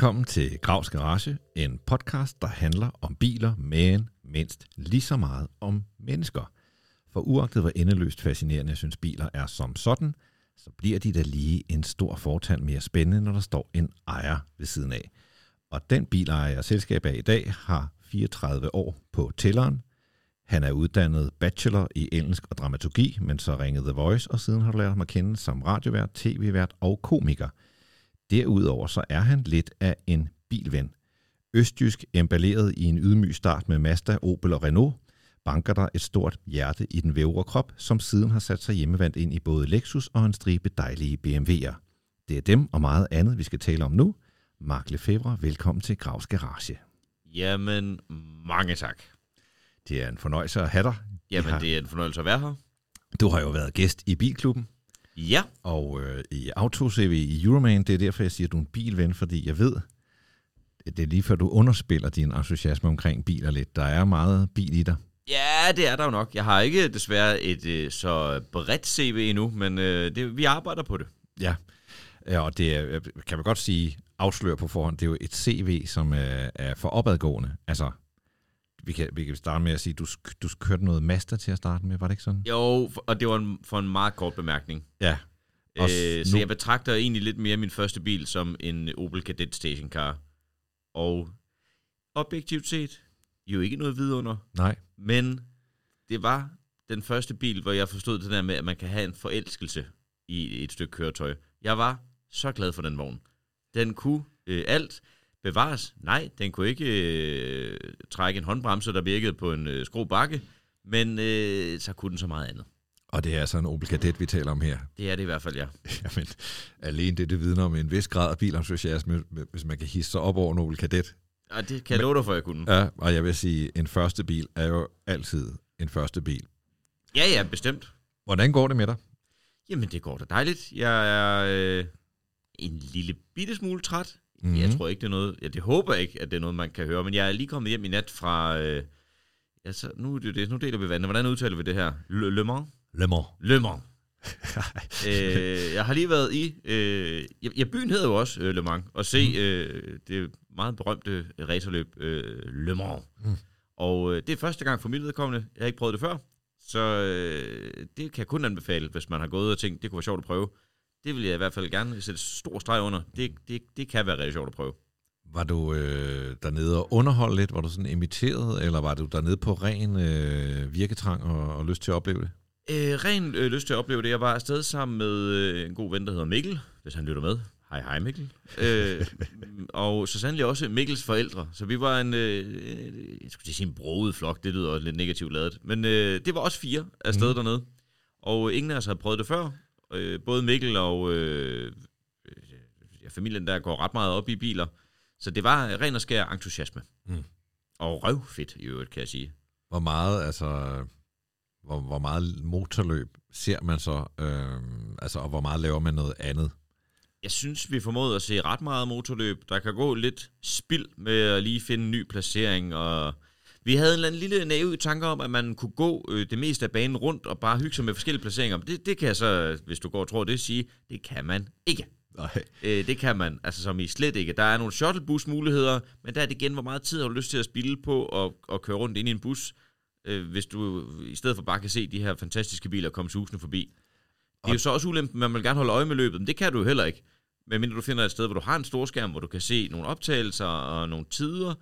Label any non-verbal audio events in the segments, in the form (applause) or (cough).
Velkommen til Gravs Garage, en podcast, der handler om biler, men mindst lige så meget om mennesker. For uagtet hvor endeløst fascinerende jeg synes biler er som sådan, så bliver de da lige en stor fortand mere spændende, når der står en ejer ved siden af. Og den bilejer, jeg selskab af i dag, har 34 år på tælleren. Han er uddannet bachelor i engelsk og dramaturgi, men så ringede The Voice, og siden har du lært ham at kende som radiovært, tv-vært og komiker – Derudover så er han lidt af en bilven. Østjysk emballeret i en ydmyg start med Mazda, Opel og Renault, banker der et stort hjerte i den vævre krop, som siden har sat sig hjemmevandt ind i både Lexus og en stribe dejlige BMW'er. Det er dem og meget andet, vi skal tale om nu. Mark Lefebvre, velkommen til Gravs Garage. Jamen, mange tak. Det er en fornøjelse at have dig. Jamen, har... det er en fornøjelse at være her. Du har jo været gæst i Bilklubben. Ja. Og øh, i Auto-CV i Euroman, det er derfor, jeg siger, at du er en bilven, fordi jeg ved, det er lige før du underspiller din entusiasme omkring biler lidt. Der er meget bil i dig. Ja, det er der jo nok. Jeg har ikke desværre et øh, så bredt CV endnu, men øh, det, vi arbejder på det. Ja, ja og det er, kan man godt sige, afsløre på forhånd, det er jo et CV, som er, er for opadgående. Altså, vi kan, vi kan starte med at sige, du, du kørte noget Mazda til at starte med, var det ikke sådan? Jo, og det var en, for en meget kort bemærkning. Ja. Øh, så jeg betragter egentlig lidt mere min første bil som en Opel Kadett stationcar. Og objektivt set, jo ikke noget vidunder. Nej. Men det var den første bil, hvor jeg forstod det der med, at man kan have en forelskelse i et stykke køretøj. Jeg var så glad for den vogn. Den kunne øh, alt. Bevares? Nej, den kunne ikke øh, trække en håndbremse, der virkede på en øh, skrå bakke, men øh, så kunne den så meget andet. Og det er altså en Opel Kadett, vi taler om her. Det er det i hvert fald, ja. (laughs) Jamen, alene det, det vidner om en vis grad af bilentusiasme, hvis man kan hisse sig op over en Opel Kadett. Ja, det kan jeg love dig for, jeg kunne. Ja, og jeg vil sige, en første bil er jo altid en første bil. Ja, ja, bestemt. Hvordan går det med dig? Jamen, det går da dejligt. Jeg er øh, en lille bitte smule træt. Mm-hmm. Jeg tror ikke, det er noget... Ja, det håber jeg ikke, at det er noget, man kan høre. Men jeg er lige kommet hjem i nat fra... Øh, altså, nu, det, det, nu deler vi vandet. Hvordan udtaler vi det her? Le, Le Mans? Le Mans. Le Mans. (laughs) øh, jeg har lige været i... Øh, ja, byen hedder jo også øh, Le Mans. Og se mm. øh, det meget berømte racerløb øh, Le Mans. Mm. Og øh, det er første gang for mit vedkommende. Jeg har ikke prøvet det før. Så øh, det kan jeg kun anbefale, hvis man har gået og tænkt, det kunne være sjovt at prøve. Det vil jeg i hvert fald gerne sætte stor streg under. Det, det, det kan være rigtig sjovt at prøve. Var du øh, dernede og underholde lidt? Var du sådan inviteret, eller var du dernede på ren øh, virketrang og, og lyst til at opleve det? Øh, ren øh, lyst til at opleve det. Jeg var afsted sammen med øh, en god ven, der hedder Mikkel, hvis han lytter med. Hej, hej Mikkel. øh, og så sandelig også Mikkels forældre. Så vi var en, øh, jeg skulle sige en broet flok, det lyder lidt negativt lavet. Men øh, det var også fire afsted mm. dernede. Og ingen af os havde prøvet det før. Øh, både Mikkel og øh, ja, familien der går ret meget op i biler. Så det var ren og skær entusiasme. Mm. Og røvfedt i øvrigt, kan jeg sige. Hvor meget, altså, hvor, hvor meget motorløb ser man så, øh, altså, og hvor meget laver man noget andet? Jeg synes, vi formåede at se ret meget motorløb. Der kan gå lidt spild med at lige finde en ny placering, og vi havde en eller anden lille naiv tanke om, at man kunne gå øh, det meste af banen rundt og bare hygge sig med forskellige placeringer. Det, det kan jeg så, hvis du går og tror det, sige, det kan man ikke. Nej. Øh, det kan man, altså som i slet ikke. Der er nogle shuttlebus-muligheder, men der er det igen, hvor meget tid har du lyst til at spille på at, at køre rundt ind i en bus, øh, hvis du i stedet for bare kan se de her fantastiske biler komme susende forbi. Det er jo så også ulempen, man vil gerne holde øje med løbet, men det kan du jo heller ikke. Medmindre du finder et sted, hvor du har en stor skærm, hvor du kan se nogle optagelser og nogle tider,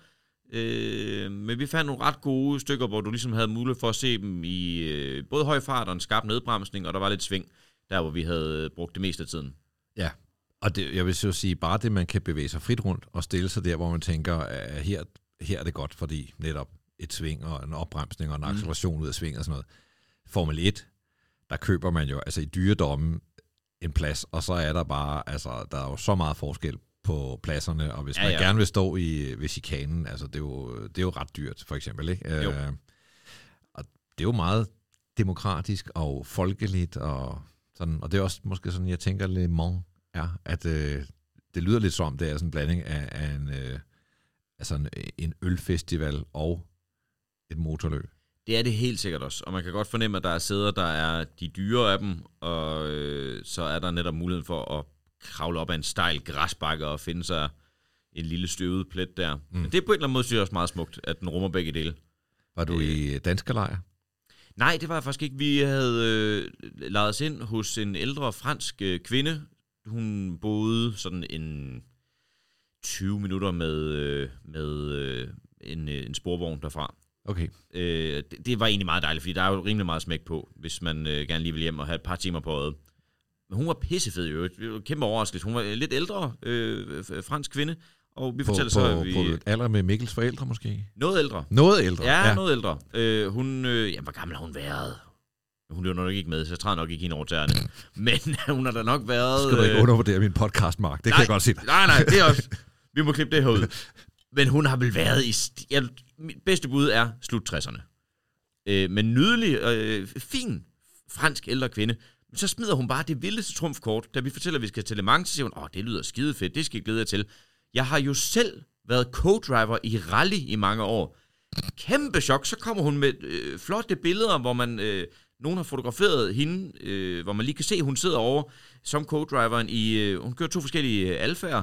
Øh, men vi fandt nogle ret gode stykker, hvor du ligesom havde mulighed for at se dem i øh, både høj fart og en skarp nedbremsning, og der var lidt sving, der hvor vi havde brugt det meste af tiden. Ja, og det, jeg vil så sige, bare det, man kan bevæge sig frit rundt og stille sig der, hvor man tænker, at her, her er det godt, fordi netop et sving og en opbremsning og en mm. acceleration mm. ud af sving og sådan noget. Formel 1, der køber man jo altså i dyredommen en plads, og så er der bare, altså der er jo så meget forskel på pladserne, og hvis ja, man ja. gerne vil stå i ved chikanen, altså det er, jo, det er jo ret dyrt, for eksempel. Ikke? Jo. Øh, og det er jo meget demokratisk og folkeligt, og, sådan, og det er også måske sådan, jeg tænker, Le Mans er, at øh, det lyder lidt som, det er sådan en blanding af, af en, øh, altså en, en ølfestival og et motorløb. Det er det helt sikkert også, og man kan godt fornemme, at der er sæder, der er de dyre af dem, og øh, så er der netop muligheden for at kravle op ad en stejl græsbakke og finde sig en lille støvet plet der. Mm. Men det er på en eller anden måde, synes jeg også meget smukt, at den rummer begge dele. Var du i danske lejr? Nej, det var jeg faktisk ikke. Vi havde øh, lejet os ind hos en ældre fransk øh, kvinde. Hun boede sådan en 20 minutter med, øh, med øh, en, øh, en sporvogn derfra. Okay. Øh, det, det var egentlig meget dejligt, fordi der er jo rimelig meget smæk på, hvis man øh, gerne lige vil hjem og have et par timer på øjet. Men hun var pissefed var en kæmpe overraskelse. Hun var lidt ældre øh, fransk kvinde, og vi På, fortæller på, så, at vi... på alder med Mikkels forældre måske? Noget ældre. Noget ældre? Ja, ja. noget ældre. Øh, hun, øh, jamen, hvor gammel har hun været? Hun er jo nok ikke med, så jeg træder nok ikke hende over tæerne. (laughs) Men hun har da nok været... Skal du ikke øh, undervurdere min podcast, Mark? Det kan nej, jeg godt se. Nej, nej, det er også... (laughs) Vi må klippe det her ud. Men hun har vel været i... Jeg, mit bedste bud er slut 60'erne. Øh, men nydelig, øh, fin fransk ældre kvinde. Men så smider hun bare det vildeste trumfkort. Da vi fortæller, at vi skal til Le Mans, så siger hun, åh, det lyder skide fedt, det skal jeg glæde jer til. Jeg har jo selv været co-driver i rally i mange år. Kæmpe chok. Så kommer hun med øh, flotte billeder, hvor man... Øh, nogen har fotograferet hende, øh, hvor man lige kan se, at hun sidder over som co-driveren i... Øh, hun kører to forskellige øh, alfaer.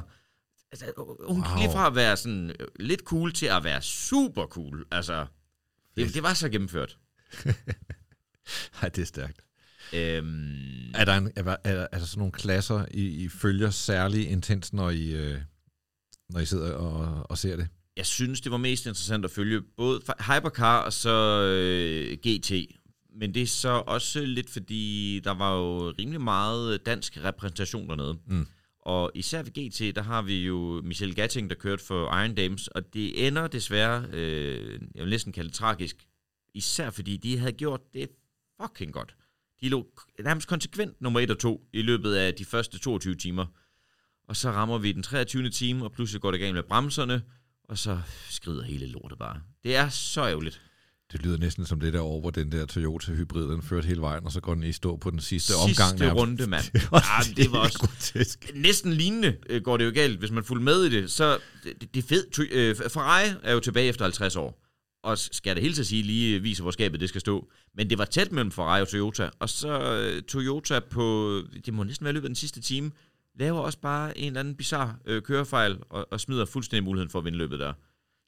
Altså, hun wow. Wow. lige fra at være sådan øh, lidt cool til at være super cool. Altså, det, det var så gennemført. (laughs) Nej, det er stærkt. Øhm, Er der, en, er, der, er, der, er der sådan nogle klasser, I, I følger særlig intens, når I, øh, når I sidder og, og ser det? jeg synes, det var mest interessant at følge både Hypercar og så øh, GT. Men det er så også lidt, fordi der var jo rimelig meget dansk repræsentation dernede. Mm. Og især ved GT, der har vi jo Michel Gatting, der kørte for Iron Dames, og det ender desværre, øh, jeg vil næsten kalde det tragisk, især fordi de havde gjort det fucking godt. De lå nærmest konsekvent nummer 1 og 2 i løbet af de første 22 timer. Og så rammer vi den 23. time, og pludselig går det galt med bremserne, og så skrider hele lortet bare. Det er så ærgerligt. Det lyder næsten som det der år, hvor den der Toyota Hybrid, den førte hele vejen, og så går den i stå på den sidste, Sidste omgang. nærmest. runde, mand. (laughs) Det var, Ja, det var også- grotesk. Næsten lignende øh, går det jo galt, hvis man fulgte med i det. Så det, det er fedt. Øh, Ferrari er jo tilbage efter 50 år. Og skal jeg da helt til at sige, lige vise, hvor skabet det skal stå. Men det var tæt mellem Ferrari og Toyota. Og så øh, Toyota på, det må næsten være løbet af den sidste time, laver også bare en eller anden bizarre øh, kørefejl, og, og smider fuldstændig muligheden for at vinde løbet der.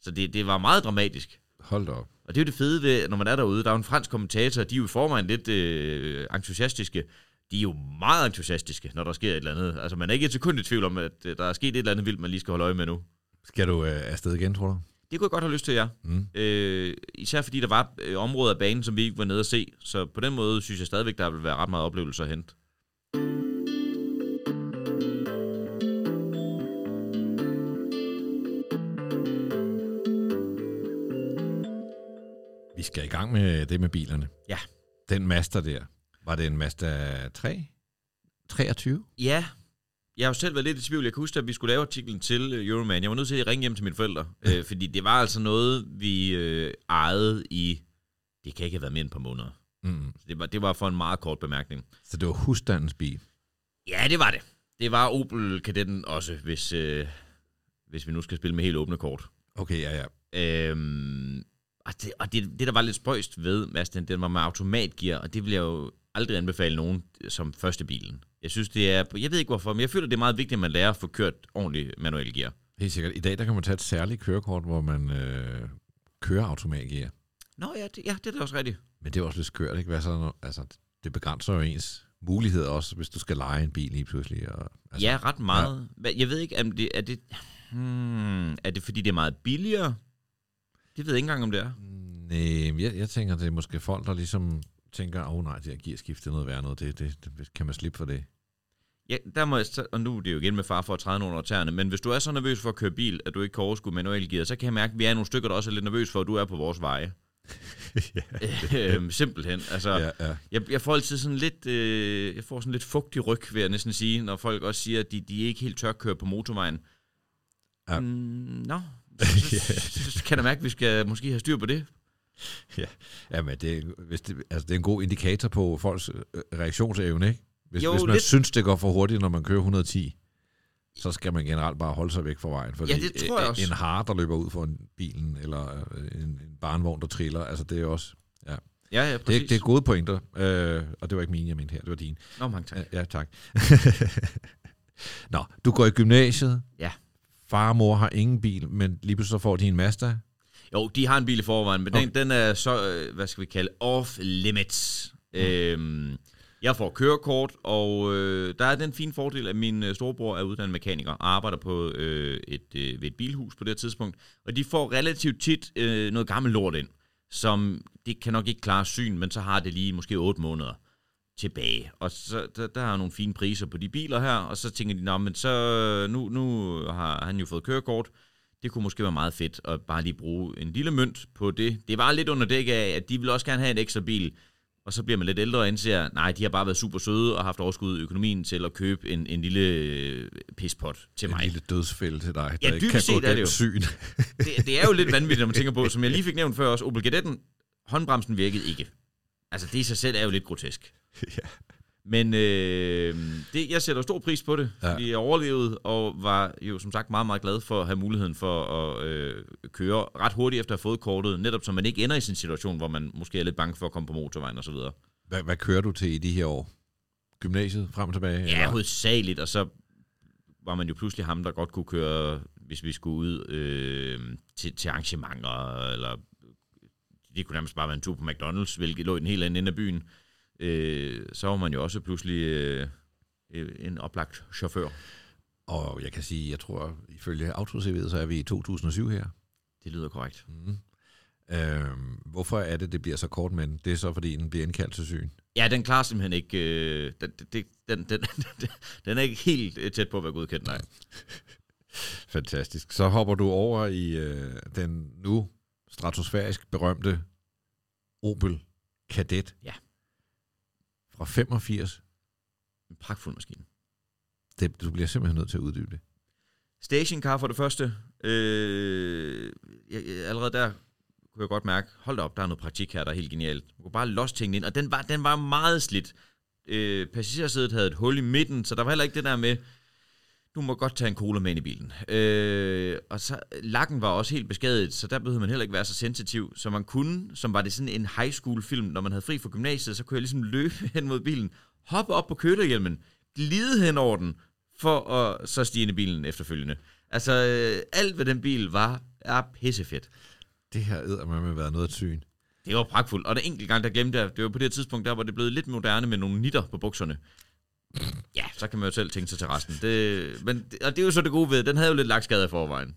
Så det, det var meget dramatisk. Hold da op. Og det er jo det fede ved, når man er derude. Der er jo en fransk kommentator, de er jo i forvejen lidt øh, entusiastiske. De er jo meget entusiastiske, når der sker et eller andet. Altså, man er ikke et sekund i tvivl om, at øh, der er sket et eller andet vildt, man lige skal holde øje med nu. Skal du øh, afsted igen, tror du? Det kunne jeg godt have lyst til, ja. Mm. Øh, især fordi der var øh, områder af banen, som vi ikke var nede at se. Så på den måde synes jeg stadigvæk, der vil være ret meget oplevelse at hente. Vi skal i gang med det med bilerne. Ja. Den Mazda der, var det en Mazda 3? 23? Ja, jeg har jo selv været lidt i tvivl. Jeg kan huske, at vi skulle lave artiklen til øh, Euroman. Jeg var nødt til at ringe hjem til mine forældre, øh, fordi det var altså noget, vi øh, ejede i... Det kan ikke have været mere end et par måneder. Mm. Så det var, det var for en meget kort bemærkning. Så det var husstandens bil. Ja, det var det. Det var Opel Kadetten også, hvis, øh, hvis vi nu skal spille med helt åbne kort. Okay, ja, ja. Øhm, og det, og det, det, der var lidt spøjst ved Mazdaen, den var med automatgear, og det vil jeg jo aldrig anbefale nogen som første bilen. Jeg synes, det er... Jeg ved ikke hvorfor, men jeg føler, det er meget vigtigt, at man lærer at få kørt ordentligt manuel gear. Helt sikkert. I dag der kan man tage et særligt kørekort, hvor man øh, kører automatgear. Nå ja, det, ja, det er da også rigtigt. Men det er også lidt skørt, ikke? Hvad så, altså, det begrænser jo ens muligheder også, hvis du skal lege en bil lige pludselig. Og, Altså, ja, ret meget. Ja. Jeg ved ikke, om det, er det... Hmm, er det fordi, det er meget billigere? Det ved jeg ikke engang, om det er. Nej, men jeg, jeg tænker, det er måske folk, der ligesom tænker, åh oh, nej, det her gearskift, det er noget værd noget, det, det, det, kan man slippe for det. Ja, der må jeg, så- og nu er det jo igen med far for at træde nogle tæerne, men hvis du er så nervøs for at køre bil, at du ikke kan overskue manuel gear, så kan jeg mærke, at vi er nogle stykker, der også er lidt nervøs for, at du er på vores veje. (laughs) ja. øhm, simpelthen. Altså, ja. ja, jeg, jeg får altid sådan lidt, øh, jeg får sådan lidt fugtig ryg, vil jeg næsten sige, når folk også siger, at de, de ikke helt tør køre på motorvejen. Ja. Mm, nå, (laughs) så, så, så, kan jeg mærke, at vi skal måske have styr på det. Ja men det, hvis det, altså, det er en god indikator på folks øh, reaktionsevne, ikke? Hvis, Jo, hvis man lidt. synes, det går for hurtigt, når man kører 110, så skal man generelt bare holde sig væk fra vejen. Fordi Ja, det tror jeg også. En har, der løber ud for en bilen, eller øh, en, en barnvogn, der triller, altså det er også... Ja, ja, præcis. Det, det er gode pointer, øh, og det var ikke mine, jeg mente her, det var dine. Nå, mange tak. Ja, ja tak. (laughs) Nå, du går i gymnasiet. Ja. far og mor har ingen bil, men lige pludselig så får de en Mazda. Jo, de har en bil i forvejen, men Okay. den, den er så, øh, hvad skal vi kalde, off-limits. Mm. Øhm, jeg får kørekort, og øh, der er den fine fordel, at min øh, storebror er uddannet mekaniker og arbejder på øh, et, øh, ved et bilhus på det her tidspunkt. Og de får relativt tit øh, noget gammelt lort ind, som det kan nok ikke klare syn, men så har det lige måske 8 måneder tilbage. Og så, der, der er nogle fine priser på de biler her, og så tænker de, men så nu, nu har han jo fået kørekort, det kunne måske være meget fedt at bare lige bruge en lille mønt på det. Det var lidt under dæk af, at de vil også gerne have en ekstra bil, og så bliver man lidt ældre og indser, nej, de har bare været super søde og haft overskud i økonomien til at købe en, en lille øh, pispot til En mig. lille dødsfælde til dig, Ja, der ikke kan dybest gå set er det jo. syn. (laughs) Det, det er jo lidt vanvittigt, når man tænker på, (laughs) som jeg lige fik nævnt før også, Opel Kadetten, håndbremsen virkede ikke. Altså det i sig selv er jo lidt grotesk. ja. Men øh, det, jeg sætter stor pris på det, Ja. jeg overlevede, og var jo som sagt meget, meget glad for at have muligheden for at øh, køre ret hurtigt efter at have fået kortet, netop så man ikke ender i sin situation, hvor man måske er lidt bange for at komme på motorvejen osv. Hvad, hvad kører du til i de her år? Gymnasiet frem og tilbage? Ja, eller? hovedsageligt, og så var man jo pludselig ham, der godt kunne køre, hvis vi skulle ud øh, til, til arrangementer, eller det kunne nærmest bare være en tur på McDonald's, hvilket lå i den helt anden ende af byen. Øh, så var man jo også pludselig øh, øh, en oplagt chauffør. Og jeg kan sige, jeg tror, ifølge AutoCV'et, så er vi i 2007 her. Det lyder korrekt. Mm. Øhm, hvorfor er det, det bliver så kort, men det er så, fordi den bliver indkaldt til syn? Ja, den klarer simpelthen ikke... Øh, den, den, den, (laughs) den, den er ikke helt øh, tæt på at være godkendt, nej. (laughs) Fantastisk. Så hopper du over i øh, den nu stratosfærisk berømte Opel Kadett. Ja. Fra 85. En pragtfuld maskine. Det, du bliver simpelthen nødt til at uddybe det. Stationcar for det første. Øh, jeg, jeg, allerede der kunne jeg godt mærke, hold da op, der er noget praktik her, der er helt genialt. Du kunne bare losse tingene ind, og den var, den var meget slidt. Øh, passagersædet havde et hul i midten, så der var heller ikke det der med, du må godt tage en cola med ind i bilen. Øh, og så, lakken var også helt beskadiget, så der behøvede man heller ikke være så sensitiv, som man kunne, som var det sådan en high school film, når man havde fri fra gymnasiet, så kunne jeg ligesom løbe (laughs) hen mod bilen, hoppe op på kølerhjelmen, glide hen over den, for at så stige ind i bilen efterfølgende. Altså, øh, alt ved den bil var, er pissefedt. Det her æder med været noget at syn. Det var pragtfuldt. Og den enkelte gang, der glemte jeg, det var på det tidspunkt, der var det blevet lidt moderne med nogle nitter på bukserne. Ja, så kan man jo selv tænke sig til resten. Det, men, og det er jo så det gode ved, den havde jo lidt lakskade i forvejen.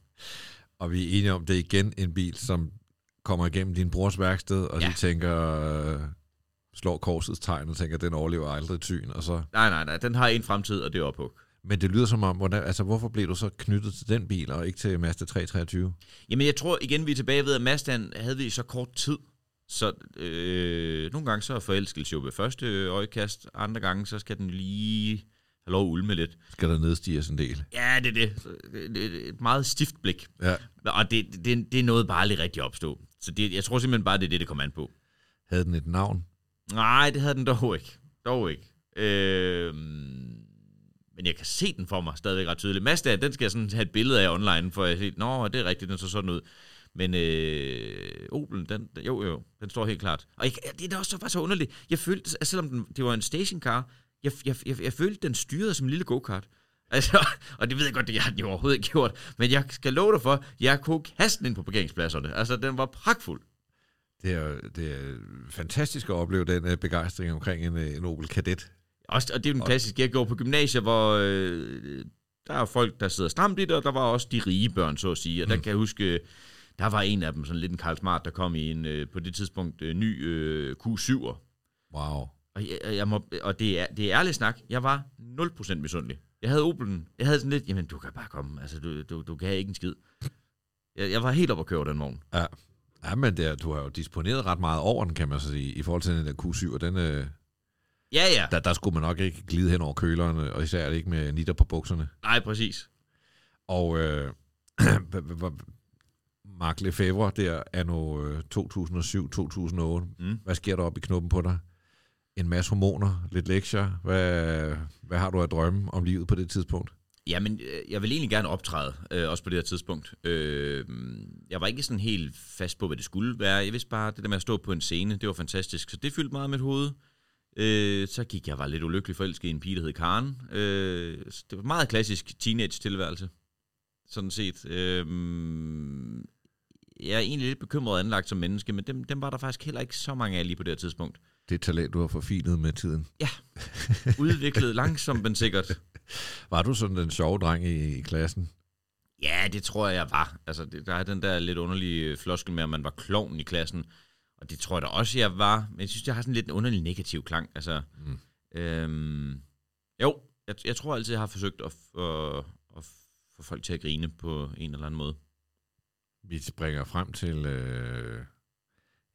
Og vi er enige om, det er igen en bil, som kommer igennem din brors værksted, og ja. De tænker, øh, slår korsets tegn og tænker, den overlever aldrig et syn. Og så. Nej, nej, nej, den har en fremtid, og det er ophug. Men det lyder som om, hvordan, altså, hvorfor blev du så knyttet til den bil, og ikke til Mazda 323? Jamen, jeg tror igen, vi er tilbage ved, at Mazdaen havde vi i så kort tid. Så øh, nogle gange så er forelskelse jo ved første øjekast, andre gange så skal den lige have lov at ulme lidt. Skal der nedstiges en del? Ja, det er det. Det er et meget stift blik. Ja. Og det, det, det er noget bare aldrig rigtig opstå. Så det, jeg tror simpelthen bare, det er det, det kommer an på. Havde den et navn? Nej, det havde den dog ikke. Dog ikke. Øh, men jeg kan se den for mig stadigvæk ret tydeligt. Mazda, den skal jeg sådan have et billede af online, for at se, nå, det er rigtigt, den så sådan ud. Men øh, Opel, den, jo, jo, den står helt klart. Og jeg, det er da også så, bare så underligt. Jeg følte, at selvom den, det var en stationcar, jeg, jeg, jeg, jeg følte, den styrede som en lille go-kart. (laughs) Altså, og det ved jeg godt, det har den jo overhovedet ikke gjort. Men jeg skal love dig for, jeg kunne kaste den ind på parkeringspladserne. Altså, den var pragtfuld. Det er, det er fantastisk at opleve den uh, begejstring omkring en, uh, en Opel Kadett. Også, og det er den klassiske, jeg går på gymnasiet, hvor øh, der er folk, der sidder stramt i det, og der var også de rige børn, så at sige. Og der Mm. kan jeg huske, der var en af dem, sådan lidt en Karl Smart, der kom i en, øh, på det tidspunkt, øh, ny øh, Q7'er. Wow. Og, jeg, jeg må, og det, er, det er ærlig snak, jeg var 0% misundelig. Jeg havde Opel'en, jeg havde sådan lidt, jamen du kan bare komme, altså du, du, du kan ikke en skid. Jeg, jeg var helt op at køre den morgen. Ja. Ja, men det er, du har jo disponeret ret meget over den, kan man så sige, i forhold til den der Q7, og den, øh, Ja, ja. der, der skulle man nok ikke glide hen over kølerne, og især ikke med nitter på bukserne. Nej, præcis. Og øh, (clears throat) Mark Lefebvre der er nu øh, 2007-2008. Mm. Hvad sker der op i knuppen på dig? En masse hormoner, lidt lektier. Hvad, hvad har du at drømme om livet på det tidspunkt? Jamen, øh, jeg vil egentlig gerne optræde, øh, også på det her tidspunkt. Øh, jeg var ikke sådan helt fast på, hvad det skulle være. Jeg vidste bare, det der med at stå på en scene, det var fantastisk. Så det fyldte meget mit hoved. Øh, så gik jeg var lidt ulykkelig forelsket i en pige, der hed Karen. Øh, det var meget klassisk teenage-tilværelse. sådan set. Øhm, jeg er egentlig lidt bekymret anlagt som menneske, men dem, dem var der faktisk heller ikke så mange af lige på det her tidspunkt. Det talent, du har forfinet med tiden. (laughs) Udviklet langsomt, men sikkert. Var du sådan den sjove dreng i, i klassen? Ja, det tror jeg, jeg var. Altså, det, der er den der lidt underlige floskel med, at man var klovn i klassen. Og det tror jeg da også, jeg var. Men jeg synes, jeg har sådan lidt en underlig negativ klang. Altså, Mm. øhm, jo, jeg, jeg tror altid, jeg har forsøgt at, at, at få folk til at grine på en eller anden måde. Vi springer frem til... Øh,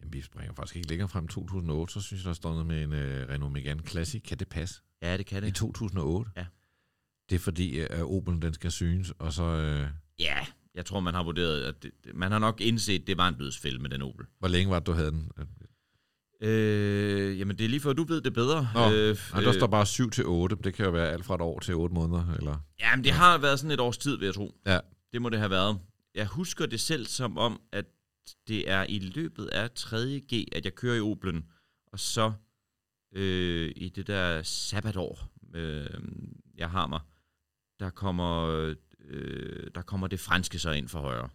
jamen, vi springer faktisk ikke længere frem 2008, så synes jeg, der står noget med en øh, Renault Megane Classic. Kan det passe? Ja, det kan I det. 2008? Ja. Det er fordi, at Opel den skal synes, og så... Øh, Ja, jeg tror, man har vurderet, at det, man har nok indset, at det var en dødsfælde med den Opel. hvor længe var det, du havde den? Øh, jamen, det er lige før, du ved det bedre. Nå, øh, Og der står bare 7 til 8. Det kan jo være alt fra et år til 8 måneder, eller... Jamen, det har været sådan et års tid, vil jeg tro. Ja. Det må det have været. Jeg husker det selv som om, at det er i løbet af 3.G, at jeg kører i Oplen, og så øh, i det der sabbatår, øh, jeg har mig, der kommer, øh, der kommer det franske så ind for højre.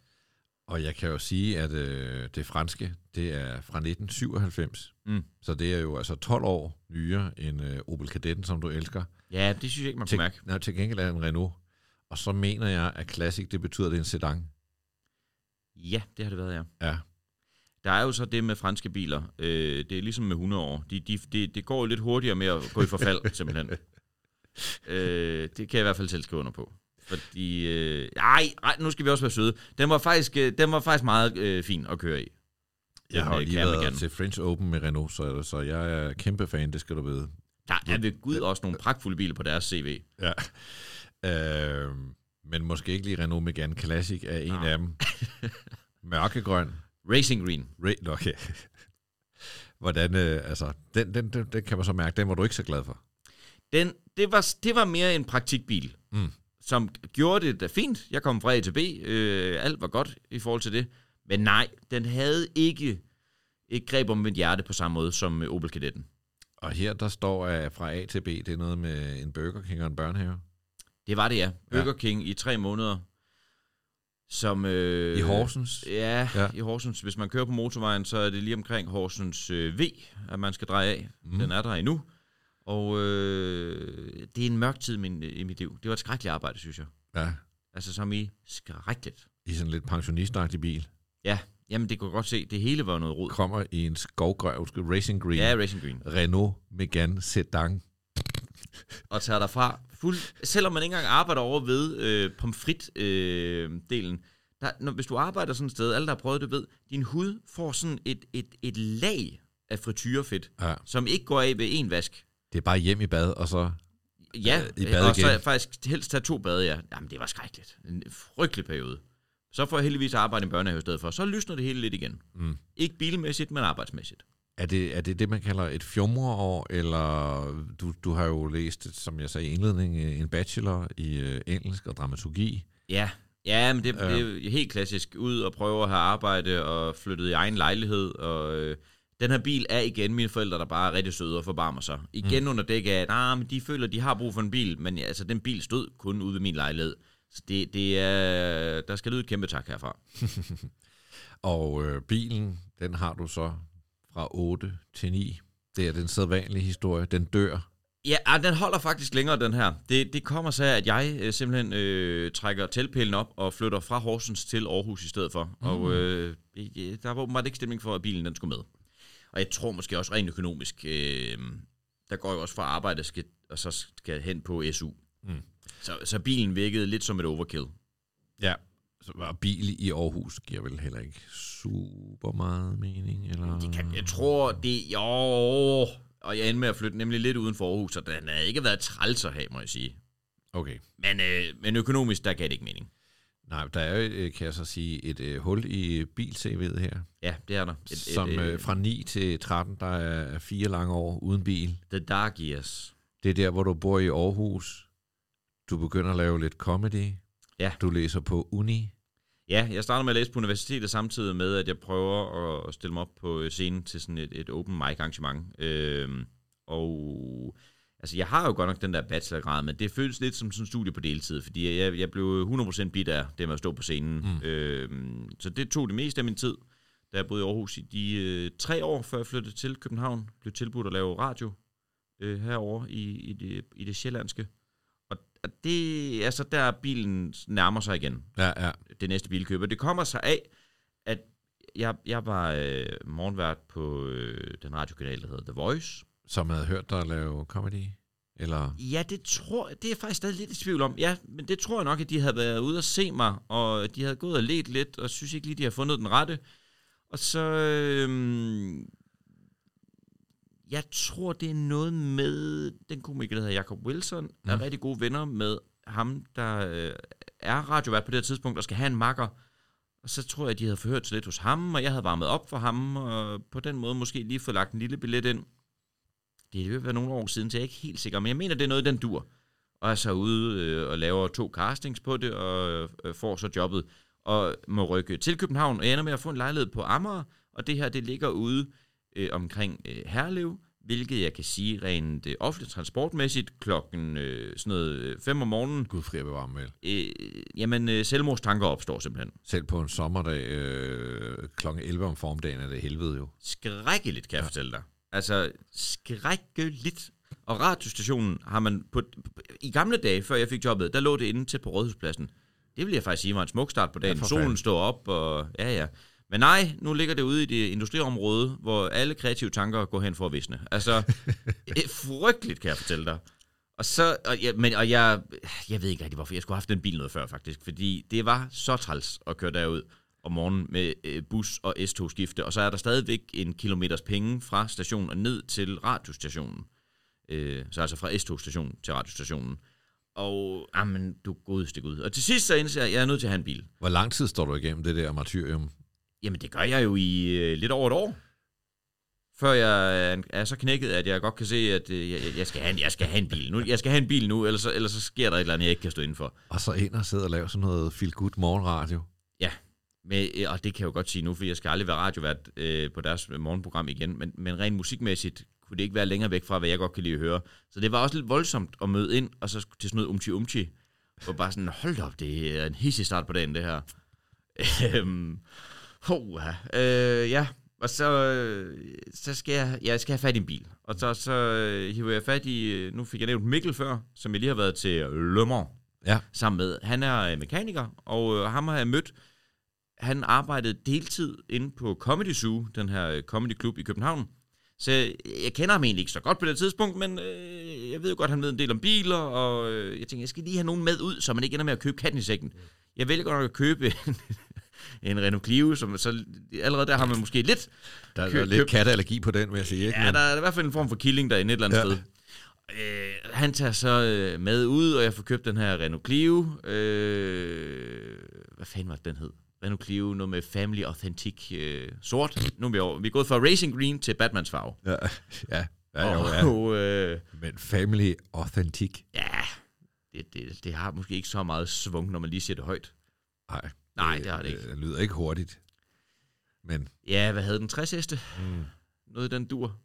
Og jeg kan jo sige, at øh, det franske, det er fra 1997. Mm. Så det er jo altså 12 år nyere end øh, Opel Kadetten, som du elsker. Ja, det synes jeg ikke, man kunne mærke. nej, til gengæld er en Renault. Og så mener jeg, at Classic, det betyder, at det er en sedan. Ja, det har det været, ja. Ja. Der er jo så det med franske biler. Øh, det er ligesom med 100 år. De, de, det, det går jo lidt hurtigere med at gå i forfald, (laughs) simpelthen. Øh, det kan jeg i hvert fald selv skrive under på. Fordi, øh, ej, ej, nu skal vi også være søde. Den var faktisk, øh, den var faktisk meget øh, fin at køre i. Jeg har jo øh, lige Cam været igen. til French Open med Renault, så, så jeg er kæmpe fan, det skal du vide. Der er ved Gud også nogle pragtfulde biler på deres CV. Ja. Øh, men måske ikke lige Renault Megane Classic er en Nej. af dem. (laughs) Mørkegrøn. Racing Green. Re- Nå, okay. Hvordan, øh, altså, den, den, den, den kan man så mærke, den var du ikke så glad for. Den, det, var, det var mere en praktikbil, Mm. som gjorde det da fint. Jeg kom fra A til B. Øh, alt var godt i forhold til det. Men nej, den havde ikke et greb om mit hjerte på samme måde som øh, Opel Kadetten. Og her, der står at fra A til B, det er noget med en Burger King og en børnehave. Det var det, ja. Burger Ja. King i tre måneder. Som, øh, I Horsens. Ja, Ja. i Horsens. Hvis man kører på motorvejen, så er det lige omkring Horsens øh, V, at man skal dreje af. Mm. Den er der endnu. Og øh, det er en mørk tid i, min, i mit liv. Det var et skrækkeligt arbejde, synes jeg. Ja, Altså som i skrækkeligt. i sådan lidt pensionistagtig bil. Ja, jamen det kunne godt se. Det hele var noget rod. Kommer i en skovgrøvske Racing Green. Ja, Racing Green. Renault Megane Sedan. Og tager derfra fuld... Selvom man ikke engang arbejder over ved øh, pomfrit-delen, øh, delen, der, når, hvis du arbejder sådan et sted, alle der har prøvet det ved, din hud får sådan et, et, et lag af frityrefedt, Ja. som ikke går af ved en vask. Det er bare hjem i bad, og så... Ja, Øh, i bad og så igen. faktisk helst tage to bade, ja. Jamen, det var skrækkeligt. En frygtelig periode. Så får jeg heldigvis arbejde i børnehave i stedet for. Så lysner det hele lidt igen. Mm. Ikke bilmæssigt, men arbejdsmæssigt. Er det, er det det, man kalder et fjumreår, eller du, du har jo læst, som jeg sagde i indledningen, en bachelor i øh, engelsk og dramaturgi. Ja, ja men det, Ja. det er helt klassisk. Ud og prøve at have arbejde og flyttet i egen lejlighed. Og øh, den her bil er igen mine forældre, der bare er rigtig søde og forbarmer sig. Igen mm. under dæk af, at nah, men de føler, de har brug for en bil. Men ja, altså, den bil stod kun ude ved min lejlighed. Så det, det er, der skal lyde et kæmpe tak herfra. (laughs) Og øh, bilen, den har du så fra 8 til 9. Det er den sædvanlige historie. Den dør. Ja, ah, den holder faktisk længere, den her. Det, det kommer så af, at jeg øh, simpelthen øh, trækker teltpælen op og flytter fra Horsens til Aarhus i stedet for. Mm. Og øh, øh, der var åbenbart ikke stemning for, at bilen den skulle med. Og jeg tror måske også rent økonomisk, øh, der går jo også fra arbejde skal, og så skal hen på SU. Mm. Så, så bilen virkede lidt som et overkill. Ja. Så var bil i Aarhus giver vel heller ikke super meget mening, eller? Det kan, jeg tror, det... Jo, og jeg endte med at flytte nemlig lidt uden for Aarhus, så den har ikke været træls at have, må jeg sige. Okay. Men, øh, men økonomisk, der gav det ikke mening. Nej, der er jo, øh, kan jeg så sige, et øh, hul i bil-CV'et her, Ja, det er der. Et, som et, øh, fra 9 til 13, der er fire lange år uden bil. The Dark Years. Det er der, hvor du bor i Aarhus. Du begynder at lave lidt comedy. Ja. Du læser på uni. Ja, jeg starter med at læse på universitetet samtidig med, at jeg prøver at stille mig op på scenen til sådan et, et open mic arrangement. Øhm, og Altså, jeg har jo godt nok den der bachelorgrad, men det føles lidt som sådan en studie på deltid, fordi jeg, jeg blev 100% bit af det med at stå på scenen. Mm. Øhm, så det tog det meste af min tid, da jeg boede i Aarhus i de øh, tre år, før jeg flyttede til København. Blev tilbudt at lave radio øh, herover i, i, det, i det sjællandske. Det er så der, bilen nærmer sig igen. Ja, ja. Det næste bilkøb. Og det kommer sig af, at jeg, jeg var øh, morgenvært på øh, den radiokanal, der hedder The Voice. Som havde hørt dig lave comedy? Eller? Ja, det tror det er jeg faktisk stadig lidt i tvivl om. Ja, men det tror jeg nok, at de havde været ude og se mig, og de havde gået og let lidt, og synes ikke lige, de har fundet den rette. Og så... Øh, jeg tror, det er noget med den komiker, der hedder Jacob Wilson, der Mm. er rigtig gode venner med ham, der øh, er radiovært på det her tidspunkt, og skal have en makker. Og så tror jeg, de havde forhørt sig lidt hos ham, og jeg havde varmet op for ham, og på den måde måske lige fået lagt en lille billet ind. Det er jo været nogle år siden, så jeg er ikke helt sikker, men jeg mener, det er noget, den dur. Og er så ude øh, og laver to castings på det, og øh, får så jobbet, og må rykke til København, og jeg ender med at få en lejlighed på Amager, og det her, det ligger ude øh, omkring øh, Herlev, hvilket jeg kan sige rent øh, offentligt transportmæssigt, klokken øh, sådan noget 5 om morgenen, Gud fri bevare mig øh, jamen øh, selvmordstanker opstår simpelthen. Selv på en sommerdag øh, kl. 11 om formiddagen er det helvede jo. Skrækkeligt, kan jeg ja. fortælle dig. Altså, skrækkeligt. Og radiostationen har man på, i gamle dage, før jeg fik jobbet, der lå det inde til på Rådhuspladsen. Det vil jeg faktisk sige var en smuk start på dagen. Ja, Solen står op, og ja, ja. Men nej, nu ligger det ude i det industriområde, hvor alle kreative tanker går hen for at visne. Altså, (laughs) frygteligt, kan jeg fortælle dig. Og så, og jeg, men, og jeg, jeg ved ikke rigtig, hvorfor jeg skulle have haft den bil noget før, faktisk. Fordi det var så træls at køre derud om morgenen med øh, bus og S-togskifte, og så er der stadigvæk en kilometers penge fra stationen og ned til radiostationen. Øh, så altså fra S-togstationen til radiostationen. Og, jamen, du godeste gud. Og til sidst så indser jeg, at jeg er nødt til at have en bil. Hvor lang tid står du igennem det der martyrium? Jamen, det gør jeg jo i øh, lidt over et år. Før jeg er, er så knækket, at jeg godt kan se, at øh, jeg, jeg, skal have en, jeg skal have en bil nu. Jeg skal have en bil nu, ellers, så- ellers så sker der et eller andet, jeg ikke kan stå indenfor. Og så ind og sidde og lave sådan noget feel good morgenradio. Men, øh, og det kan jeg jo godt sige nu, for jeg skal aldrig være radiovært øh, på deres morgenprogram igen, men, men rent musikmæssigt kunne det ikke være længere væk fra, hvad jeg godt kan lide at høre. Så det var også lidt voldsomt at møde ind, og så til sådan noget umchi-umchi. Og bare sådan, hold op, det er en hissig start på dagen, det her. (laughs) Oh, øh, ja, og så, øh, så skal jeg, jeg skal have fat i en bil. Og så, så øh, hiver jeg fat i, øh, nu fik jeg nævnt Mikkel før, som jeg lige har været til Mans Ja. sammen med. Han er mekaniker, og ham har jeg mødt. Han arbejdede deltid inde på Comedy Zoo, den her comedy klub i København. Så jeg, jeg kender ham egentlig ikke så godt på det tidspunkt, men øh, jeg ved jo godt, at han ved en del om biler, og øh, jeg tænker, jeg skal lige have nogen med ud, så man ikke ender med at købe katten i sækken. Jeg vælger godt nok at købe en, en Renault Clio, som, så allerede der har man måske lidt Der er Køb- lidt køb- katteallergi på den, vil jeg sige. Ikke? Ja, Men- der er i hvert fald en form for killing derinde et eller andet Ja. sted. Øh, han tager så øh, med ud, og jeg får købt den her Renault Clio. Øh, hvad fanden var det, den hed? Renault Clio, noget med Family Authentic øh, sort. Nu er vi over. Vi er gået fra Racing Green til Batmans farve. Ja, (laughs) ja, ja, jo, ja. Og øh, Men family authentic. ja, det, det, det har måske ikke så meget svung, når man lige siger det højt. Nej, Nej, det har det ikke. Det lyder ikke hurtigt. Men Ja, hvad havde den? 60 heste? mm, noget i den dur.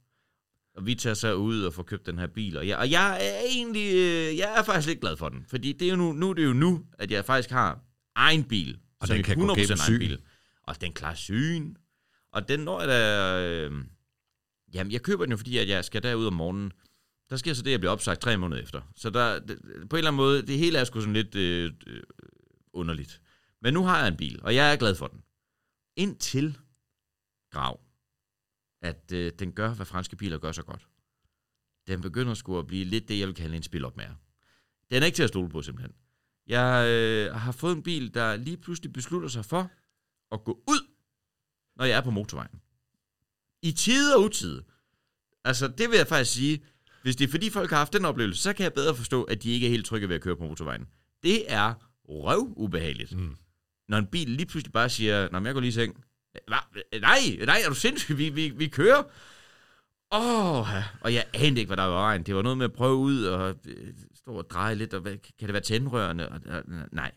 Og vi tager så ud og får købt den her bil. Og jeg, og jeg er egentlig, øh, jeg er faktisk lidt glad for den. Fordi det er jo nu, nu er det jo nu, at jeg faktisk har egen bil. Og den kan gå gennem 100% egen syn. bil. Og den klarer syn. Og den når jeg da... Øh, jamen, jeg køber den jo, fordi at jeg skal derud om morgenen. Der sker så det, at jeg bliver opsagt tre måneder efter. Så der, det, på en eller anden måde, det hele er sgu sådan lidt øh, øh, underligt. Men nu har jeg en bil, og jeg er glad for den. Indtil grav at øh, den gør, hvad franske biler gør så godt. Den begynder sgu at blive lidt det, jeg vil kalde en spilopmager. Den er ikke til at stole på, simpelthen. Jeg øh, har fået en bil, der lige pludselig beslutter sig for at gå ud, når jeg er på motorvejen. I tide og utide. Altså, det vil jeg faktisk sige, hvis det er fordi folk har haft den oplevelse, så kan jeg bedre forstå, at de ikke er helt trygge ved at køre på motorvejen. Det er røv ubehageligt. Mm. Når en bil lige pludselig bare siger, men jeg går lige i seng. Nej, nej, er du sindssyg? Vi, vi, vi kører. Åh, oh, og jeg anede ikke, hvad der var vejen. Det var noget med at prøve ud og øh, stå og dreje lidt, og hvad, kan det være tændrørene? Og, og, nej,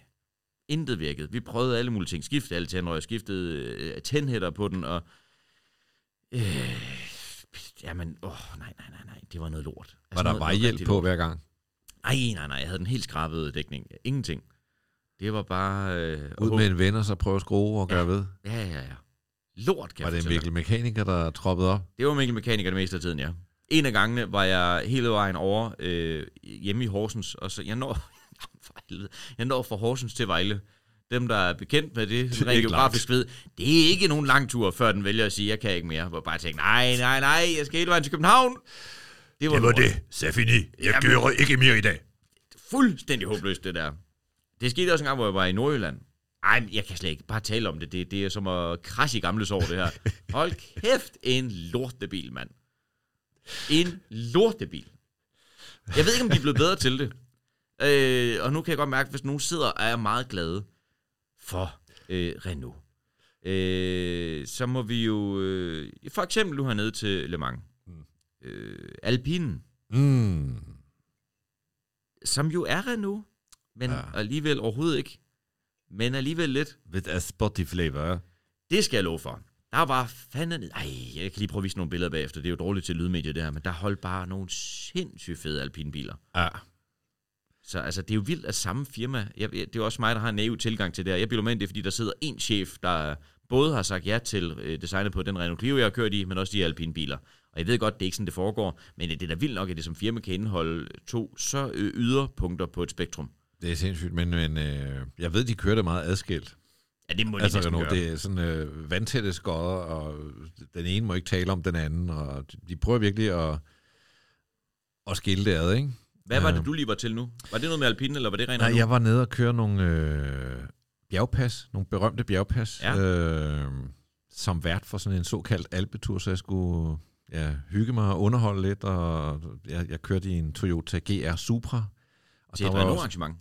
intet virkede. Vi prøvede alle mulige ting. Skiftede alle tændrør, skiftede øh, tændhætter på den, og øh, Jamen, åh, nej, nej, nej, nej, det var noget lort. Var Altså, der noget- noget vejhjælp rigtig på hver gang? Nej, nej, nej, jeg havde den helt skrabede dækning. Ingenting. Det var bare... Øh, Ud med en ven og så prøve at skrue og gøre ved? Ja, ja, ja. Lort, kan Var det dig. Mikkel Mekaniker, der troppede op? Det var Mikkel Mekaniker det meste af tiden, ja. En af gangene var jeg hele vejen over øh, hjemme i Horsens, og så jeg når, (laughs) jeg når fra Horsens til Vejle. Dem, der er bekendt med det, (laughs) Det er rent geografisk ved, det er ikke nogen lang tur, før den vælger at sige, jeg kan ikke mere. Hvor bare tænke, nej, nej, nej, jeg skal hele vejen til København. Det var, lort. Safini. Jeg Jamen- kører ikke mere i dag. fuldstændig håbløst, det der. Det skete også en gang, hvor jeg var i Nordjylland. Ej, jeg kan slet ikke bare tale om det. Det, det er som at krasse i gamle sår, det her. (laughs) Hold kæft, en lortebil, mand. En lortebil. Jeg ved ikke, om de er blevet bedre til det. Øh, og nu kan jeg godt mærke, at hvis nogen sidder og er meget glade for øh, Renault, øh, så må vi jo øh, for eksempel nu hernede til Le Mans. Øh, Alpine, Mm. som jo er Renault, men Ja. ja. alligevel overhovedet ikke. Men alligevel lidt. With a spotty flavor. Det skal jeg love for. Der var fandme... Ej, jeg kan lige prøve at vise nogle billeder bagefter. Det er jo dårligt til lydmedier, det her. Men der holdt bare nogle sindssygt fede alpinbiler. Ja. Så altså, det er jo vildt, at samme firma... Jeg, det er jo også mig, der har en naiv tilgang til det her. Jeg bilder mig ind, det er, fordi der sidder en chef, der både har sagt ja til øh, designet på den Renault Clio, jeg har kørt i, men også de her alpinbiler. Og jeg ved godt, det er ikke sådan, det foregår. Men det er da vildt nok, at det som firma kan indeholde to så øh, yderpunkter på et spektrum. Det er sindssygt, men, men øh, jeg ved, de kører det meget adskilt. Ja, det må de Altså, Renault, det er sådan øh, vandtætte skodder, og den ene må ikke tale om den anden, og de prøver virkelig at, at skille det ad, ikke? Hvad var det, du lige var til nu? Var det noget med alpine, eller var det rent Nej, jeg var nede og køre nogle øh, bjergpas, nogle berømte bjergpas, Ja. øh, som vært for sådan en såkaldt alpetur, så jeg skulle ja, hygge mig og underholde lidt, og jeg, jeg kørte i en Toyota GR Supra. Og Til et Renault-arrangement?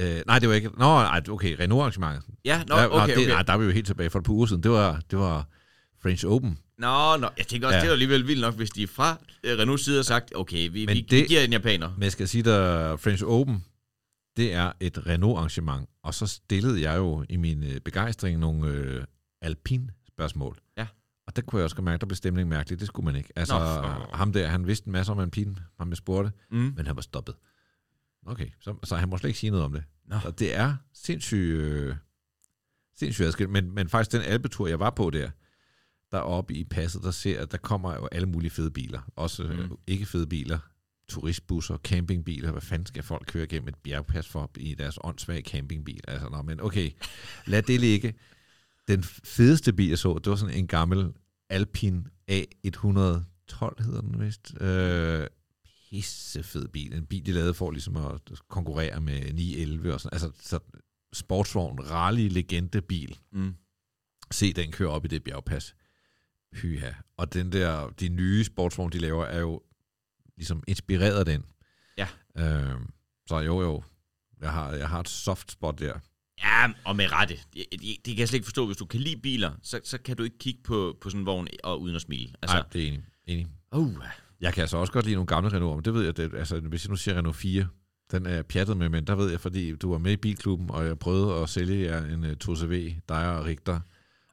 Øh, nej, det var ikke... Nå, nej, okay, Renault-arrangement. Ja, nå, Ja, okay, det, okay. Nej, der er vi jo helt tilbage for et par uger siden. Det var, det var French Open. Nå, nå, jeg tænker også, Ja. det er alligevel vildt nok, hvis de fra øh, Renaults side har sagt, okay, vi, Men vi, det- vi giver en japaner. Men jeg skal sige dig, French Open, det er et Renault-arrangement. Og så stillede jeg jo i min øh, begejstring nogle øh, alpin-spørgsmål. Ja. Og der kunne jeg også godt mærke, der blev stemningen mærkelig. Det skulle man ikke. Altså, Nå, for- ham der, han vidste en masse om alpin, ham jeg spurgte, Mm. men han var stoppet. Okay, så, så han må slet ikke sige noget om det. Nå. Så det er sindssygt, øh, sindssygt adskilt. Men, men faktisk den alpetur, jeg var på der, deroppe i passet, der ser, at der kommer jo alle mulige fede biler. Også mm. Mm. ikke fede biler. Turistbusser, campingbiler. Hvad fanden skal folk køre gennem et bjergpas for i deres åndssvage campingbil? Altså, nå, men okay, lad det ligge. Den fedeste bil, jeg så, det var sådan en gammel Alpine A112, hedder den vist. Øh, pissefed bil. En bil, de lavede for ligesom at konkurrere med 911 og sådan. Altså, så sportsvogn, rally legende bil. Mm. Se den køre op i det bjergpas. Hyha. Og den der, de nye sportsvogne, de laver, er jo ligesom inspireret af den. Ja. Øh, så jo, jo. Jeg har, jeg har et soft spot der. Ja, og med rette. Det, det, det kan jeg slet ikke forstå. Hvis du kan lide biler, så, så kan du ikke kigge på, på sådan en vogn og uden at smile. Altså, Altså, Nej, det er enig. enig. uh, Jeg kan altså også godt lide nogle gamle Renault, men det ved jeg, det, altså, hvis jeg nu siger Renault 4, den er jeg pjattet med, men der ved jeg, fordi du var med i bilklubben, og jeg prøvede at sælge jer en uh, 2CV, dig og Richter.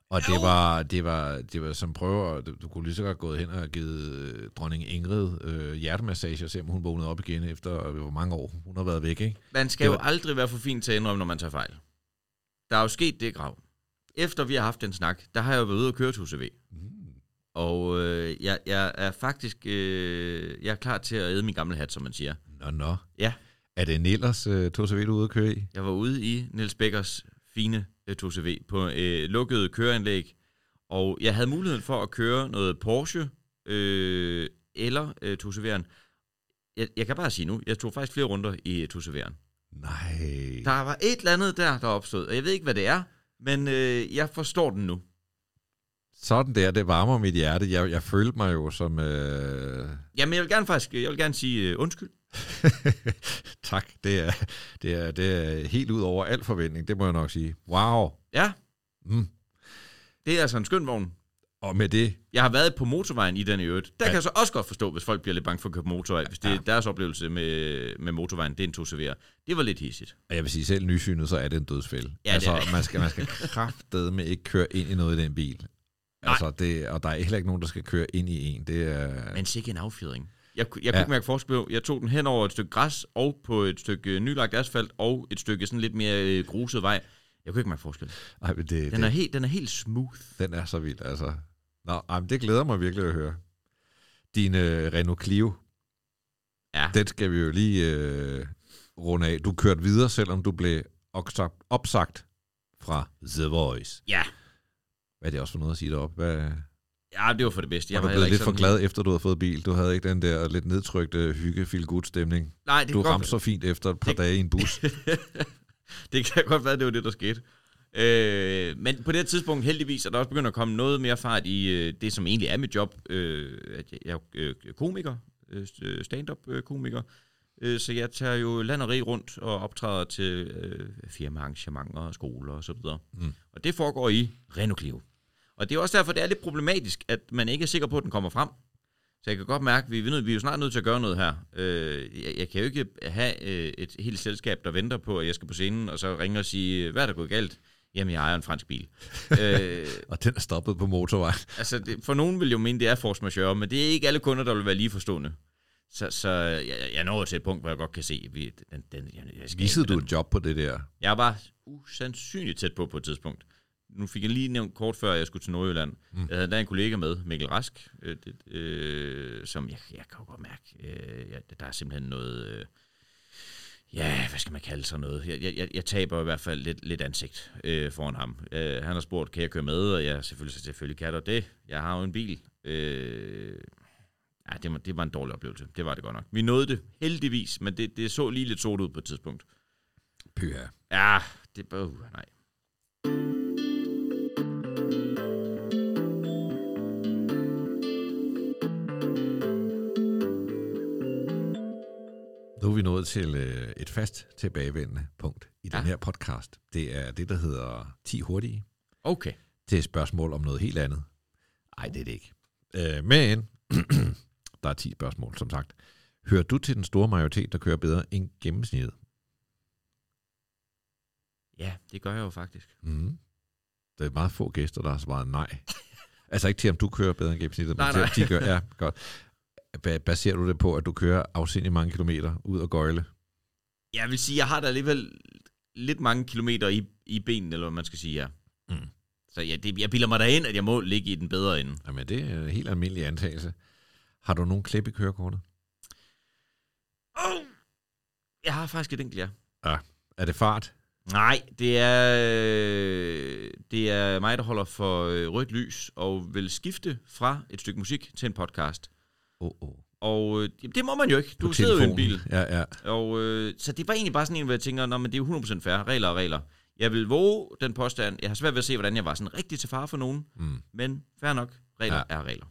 Og det Jo. var, det var, det var som prøver, du, kunne lige så godt gået hen og givet øh, dronning Ingrid øh, hjertemassage, og se om hun vågnede op igen efter, øh, hvor mange år hun har været væk, ikke? man skal Det jo var- aldrig være for fin til at indrømme, når man tager fejl. Der er jo sket det grav. Efter vi har haft den snak, der har jeg jo været ude og køre til UCV. Mm. Og øh, jeg, jeg er faktisk øh, jeg er klar til at æde min gamle hat, som man siger. Nå, nå. Ja. Er det Nellers øh, 2CV, du ude at køre i? Jeg var ude i Niels Beckers fine øh, 2CV på øh, lukket køreanlæg, og jeg havde muligheden for at køre noget Porsche øh, eller øh, 2CV'eren. Jeg, jeg kan bare sige nu, jeg tog faktisk flere runder i øh, 2CV'eren. Nej. Der var et eller andet der, der opstod, og jeg ved ikke, hvad det er, men øh, jeg forstår den nu. Sådan der, det varmer mit hjerte. Jeg, jeg følte mig jo som... Øh... Jamen, jeg vil gerne faktisk, jeg vil gerne sige øh, undskyld. (laughs) tak, det er, det, er, det er helt ud over al forventning, det må jeg nok sige. Wow. Ja, Mm. det er altså en skøn vogn. Og med det, Jeg har været på motorvejen i den i øvrigt. Der Ja. kan jeg så også godt forstå, hvis folk bliver lidt bange for at køre på motorvej, hvis det er Ja. deres oplevelse med, med motorvejen, det er en 2 CV'er. Det var lidt hissigt. og jeg vil sige selv nysynet, så er det en dødsfælde. Ja, det altså, er det. man skal, man skal (laughs) kraftedeme ikke køre ind i noget i den bil. Altså, det, og der er heller ikke nogen, der skal køre ind i en. Det er... Men sikke en affjedring. Jeg, jeg kunne ikke mærke forskel. Jeg tog den hen over et stykke græs, og på et stykke øh, nylagt asfalt, og et stykke sådan lidt mere øh, gruset vej. Jeg kunne ikke mærke forskel. Ej, men det, Den det, er helt, den er helt smooth. den er så vild, altså. Nå, ej, men det glæder mig virkelig at høre. Din øh, Renault Clio, Ja. den skal vi jo lige øh, runde af. Du kørte videre, selvom du blev opsagt fra The Voice. Ja. Hvad er det også for noget at sige deroppe? Hvad, Ja, det var for det bedste. jeg var du heller blevet lidt for glad, efter du havde fået bil? Du havde ikke den der lidt nedtrykte hygge feel good stemning. Nej, det Du ramte så fint efter et par Det- dage i en bus. (laughs) det kan godt være, det var det, der skete. Øh, men på det tidspunkt heldigvis er der også begyndt at komme noget mere fart i øh, det, som egentlig er mit job. Øh, at jeg, jeg er øh, komiker, øh, stand-up øh, komiker. Øh, så jeg tager jo land og rig rundt og optræder til øh, firmaarrangementer, skoler og så videre. Mm. Og det foregår i Renault Clio. Og det er også derfor, det er lidt problematisk, at man ikke er sikker på, at den kommer frem. Så jeg kan godt mærke, at vi, er vi er jo snart nødt til at gøre noget her. Øh, jeg, jeg kan jo ikke have øh, et helt selskab, der venter på, at jeg skal på scenen, og så ringer og sige, hvad er der gået galt? Jamen, jeg ejer en fransk bil. (laughs) øh, og den er stoppet på motorvejen. (laughs) altså, det, for nogen vil jo mene, det er force majeure, men det er ikke alle kunder, der vil være lige forstående. Så, så jeg, jeg når til et punkt, hvor jeg godt kan se, vi, den, den, jeg, jeg skal ikke du et job på det der? Jeg var usandsynligt tæt på på et tidspunkt. Nu fik jeg lige nævnt kort før, jeg skulle til Nordjylland. Mm. Jeg havde der en kollega med, Mikkel Rask, øh, det, øh, som jeg, jeg kan jo godt mærke, øh, jeg, der er simpelthen noget... Øh, ja, hvad skal man kalde sådan noget? Jeg, jeg, jeg taber i hvert fald lidt, lidt ansigt øh, foran ham. Øh, han har spurgt, kan jeg køre med? Og jeg selvfølgelig, selvfølgelig kan du det. Jeg har jo en bil. Øh, ja, det var, det var en dårlig oplevelse. Det var det godt nok. Vi nåede det heldigvis, men det, det så lige lidt sort ud på et tidspunkt. Pyha. Ja, det er uh, nej. Vi nået til øh, et fast tilbagevendende punkt i den Ja. her podcast. Det er det, der hedder 10 hurtige. Okay. Det er et spørgsmål om noget helt andet. Nej, det er det ikke. Øh, men (clears throat) der er 10 spørgsmål, som sagt. Hører du til den store majoritet, der kører bedre end gennemsnittet? Ja, det gør jeg jo faktisk. Mm. Der er meget få gæster, der har svaret nej. (laughs) altså ikke til, om du kører bedre end gennemsnittet, men Nej, til, nej. at de gør. Ja, godt. Ba- Baserer du det på, at du kører afsindelig mange kilometer ud og gøjle? Jeg vil sige, jeg har da alligevel lidt mange kilometer i, i benene, eller hvad man skal sige, ja. Mm. Så ja, det, jeg bilder mig derind, at jeg må ligge i den bedre ende. Jamen, det er en helt almindelig antagelse. Har du nogen klip i kørekortet? Oh! Jeg har faktisk et enkelt, ja. Er det fart? Nej, det er, det er mig, der holder for øh, rødt lys, og vil skifte fra et stykke musik til en podcast. Oh, oh. Og øh, det må man jo ikke. Du sidder jo i en bil. Ja, ja. Og, øh, så det var egentlig bare sådan en, hvor jeg tænker, men det er jo 100% fair. Regler og regler. Jeg vil våge den påstand. Jeg har svært ved at se, hvordan jeg var sådan rigtig til fare for nogen. Mm. Men fair nok. Regler Ja. er regler.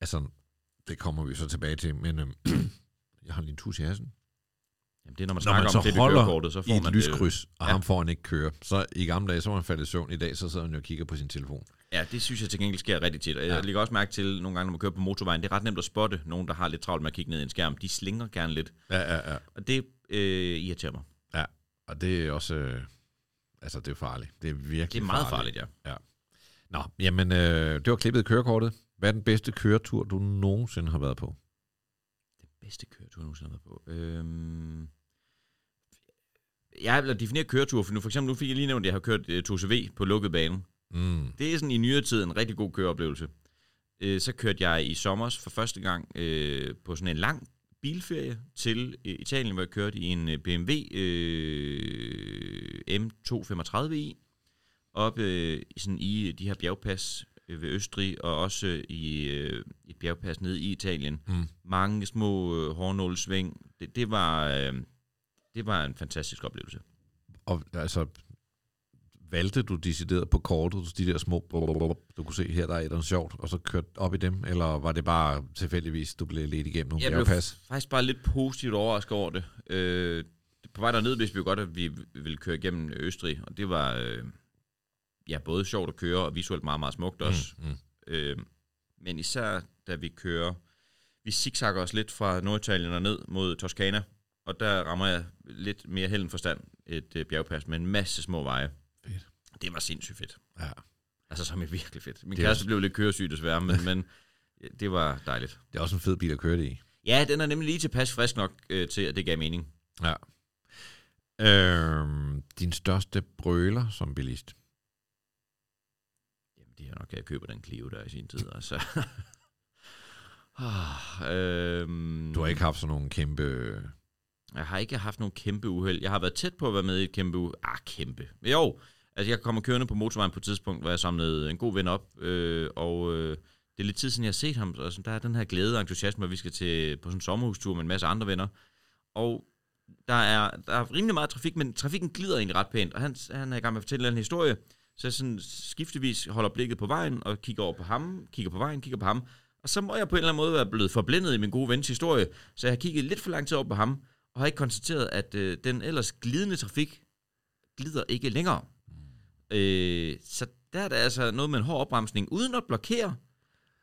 Altså, det kommer vi så tilbage til, men øhm, (clears throat) jeg har lige en tus i halsen. Jamen, det er, når man Når snakker man så om det i holder kørekortet, så I får et man lyskryds, og Ja. ham får han ikke køre. Så i gamle dage, så var han faldet i søvn. I dag, så sidder han jo og kigger på sin telefon. det. Ja, det synes jeg til gengæld sker rigtig tit. Og Ja. jeg lægger også mærke til, nogle gange, når man kører på motorvejen, det er ret nemt at spotte nogen, der har lidt travlt med at kigge ned i en skærm. De slinger gerne lidt. Ja, ja, ja. Og det øh, irriterer mig. Og det er også... Øh, altså, det er farligt. Det er virkelig Det er meget farligt, ja. Nå, jamen, øh, det var klippet i kørekortet. Hvad er den bedste køretur, du nogensinde har været på? Den bedste køretur, jeg nogensinde har været på. Øhm... Jeg vil definere køretur, for nu, for eksempel, nu fik jeg lige nævnt, at jeg har kørt uh, 2CV på lukket bane. Mm. Det er sådan i nyere tid en rigtig god køreoplevelse. Øh, så kørte jeg i sommer for første gang øh, på sådan en lang bilferie til øh, Italien, hvor jeg kørte i en øh, BMW øh, M235i, op øh, i sådan i de her bjergpas øh, ved Østrig, og også øh, i øh, et bjergpas nede i Italien. Mm. Mange små øh, hårnålsving. Det, det, var, øh, det var en fantastisk oplevelse. Og altså, valgte du decideret på kortet, de der små, du kunne se, her der er et eller andet sjovt, og så kørte op i dem, eller var det bare tilfældigvis, du blev ledt igennem nogle Jeg blev bjergpas? faktisk bare lidt positivt overrasket over det. Øh, på vej derned vidste vi jo godt, at vi ville køre igennem Østrig, og det var øh, ja, både sjovt at køre, og visuelt meget, meget smukt også. Mm, mm. Øh, men især da vi kører, vi zigzagger os lidt fra Norditalien og ned mod Toskana, og der rammer jeg lidt mere held forstand et øh, bjergpas med en masse små veje. Fedt. Det var sindssygt fedt. Ja. Altså, som er virkelig fedt. Min Det kæreste også- blev lidt køresyg desværre, men, (laughs) men det var dejligt. Det er også en fed bil at køre det i. Ja, den er nemlig lige tilpas frisk nok øh, til, at det gav mening. Ja. Øhm, din største brøler som bilist? Jamen, det er nok, at jeg køber den Clio der i sin tid. Altså. (laughs) ah, øhm, Du har ikke haft sådan nogle kæmpe... Jeg har ikke haft nogen kæmpe uheld. Jeg har været tæt på at være med i et kæmpe uheld. Ah, kæmpe. Jo, altså jeg kommer kørende på motorvejen på et tidspunkt, hvor jeg samlede en god ven op, øh, og øh, det er lidt tid siden, jeg har set ham, og sådan, der er den her glæde og entusiasme, at vi skal til på sådan en sommerhustur med en masse andre venner. Og der er, der er rimelig meget trafik, men trafikken glider egentlig ret pænt, og han, han er i gang med at fortælle en historie, så jeg sådan skiftevis holder blikket på vejen, og kigger over på ham, kigger på vejen, kigger på ham, og så må jeg på en eller anden måde være blevet forblændet i min gode vens historie, så jeg har kigget lidt for lang tid over på ham, og har ikke konstateret, at øh, den ellers glidende trafik glider ikke længere. Øh, så der er der altså noget med en hård opbremsning, uden at blokere.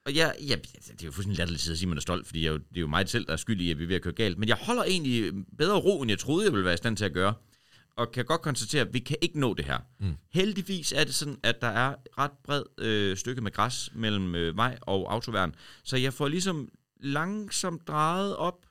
Og jeg, ja, det er jo fuldstændig latterligt at sige, at man er stolt, fordi jeg, det er jo mig selv, der er skyld i, at vi er ved at køre galt. Men jeg holder egentlig bedre ro, end jeg troede, jeg ville være i stand til at gøre. Og kan godt konstatere, at vi kan ikke nå det her. Mm. Heldigvis er det sådan, at der er et ret bred øh, stykke med græs mellem øh, mig og autoværn. Så jeg får ligesom langsomt drejet op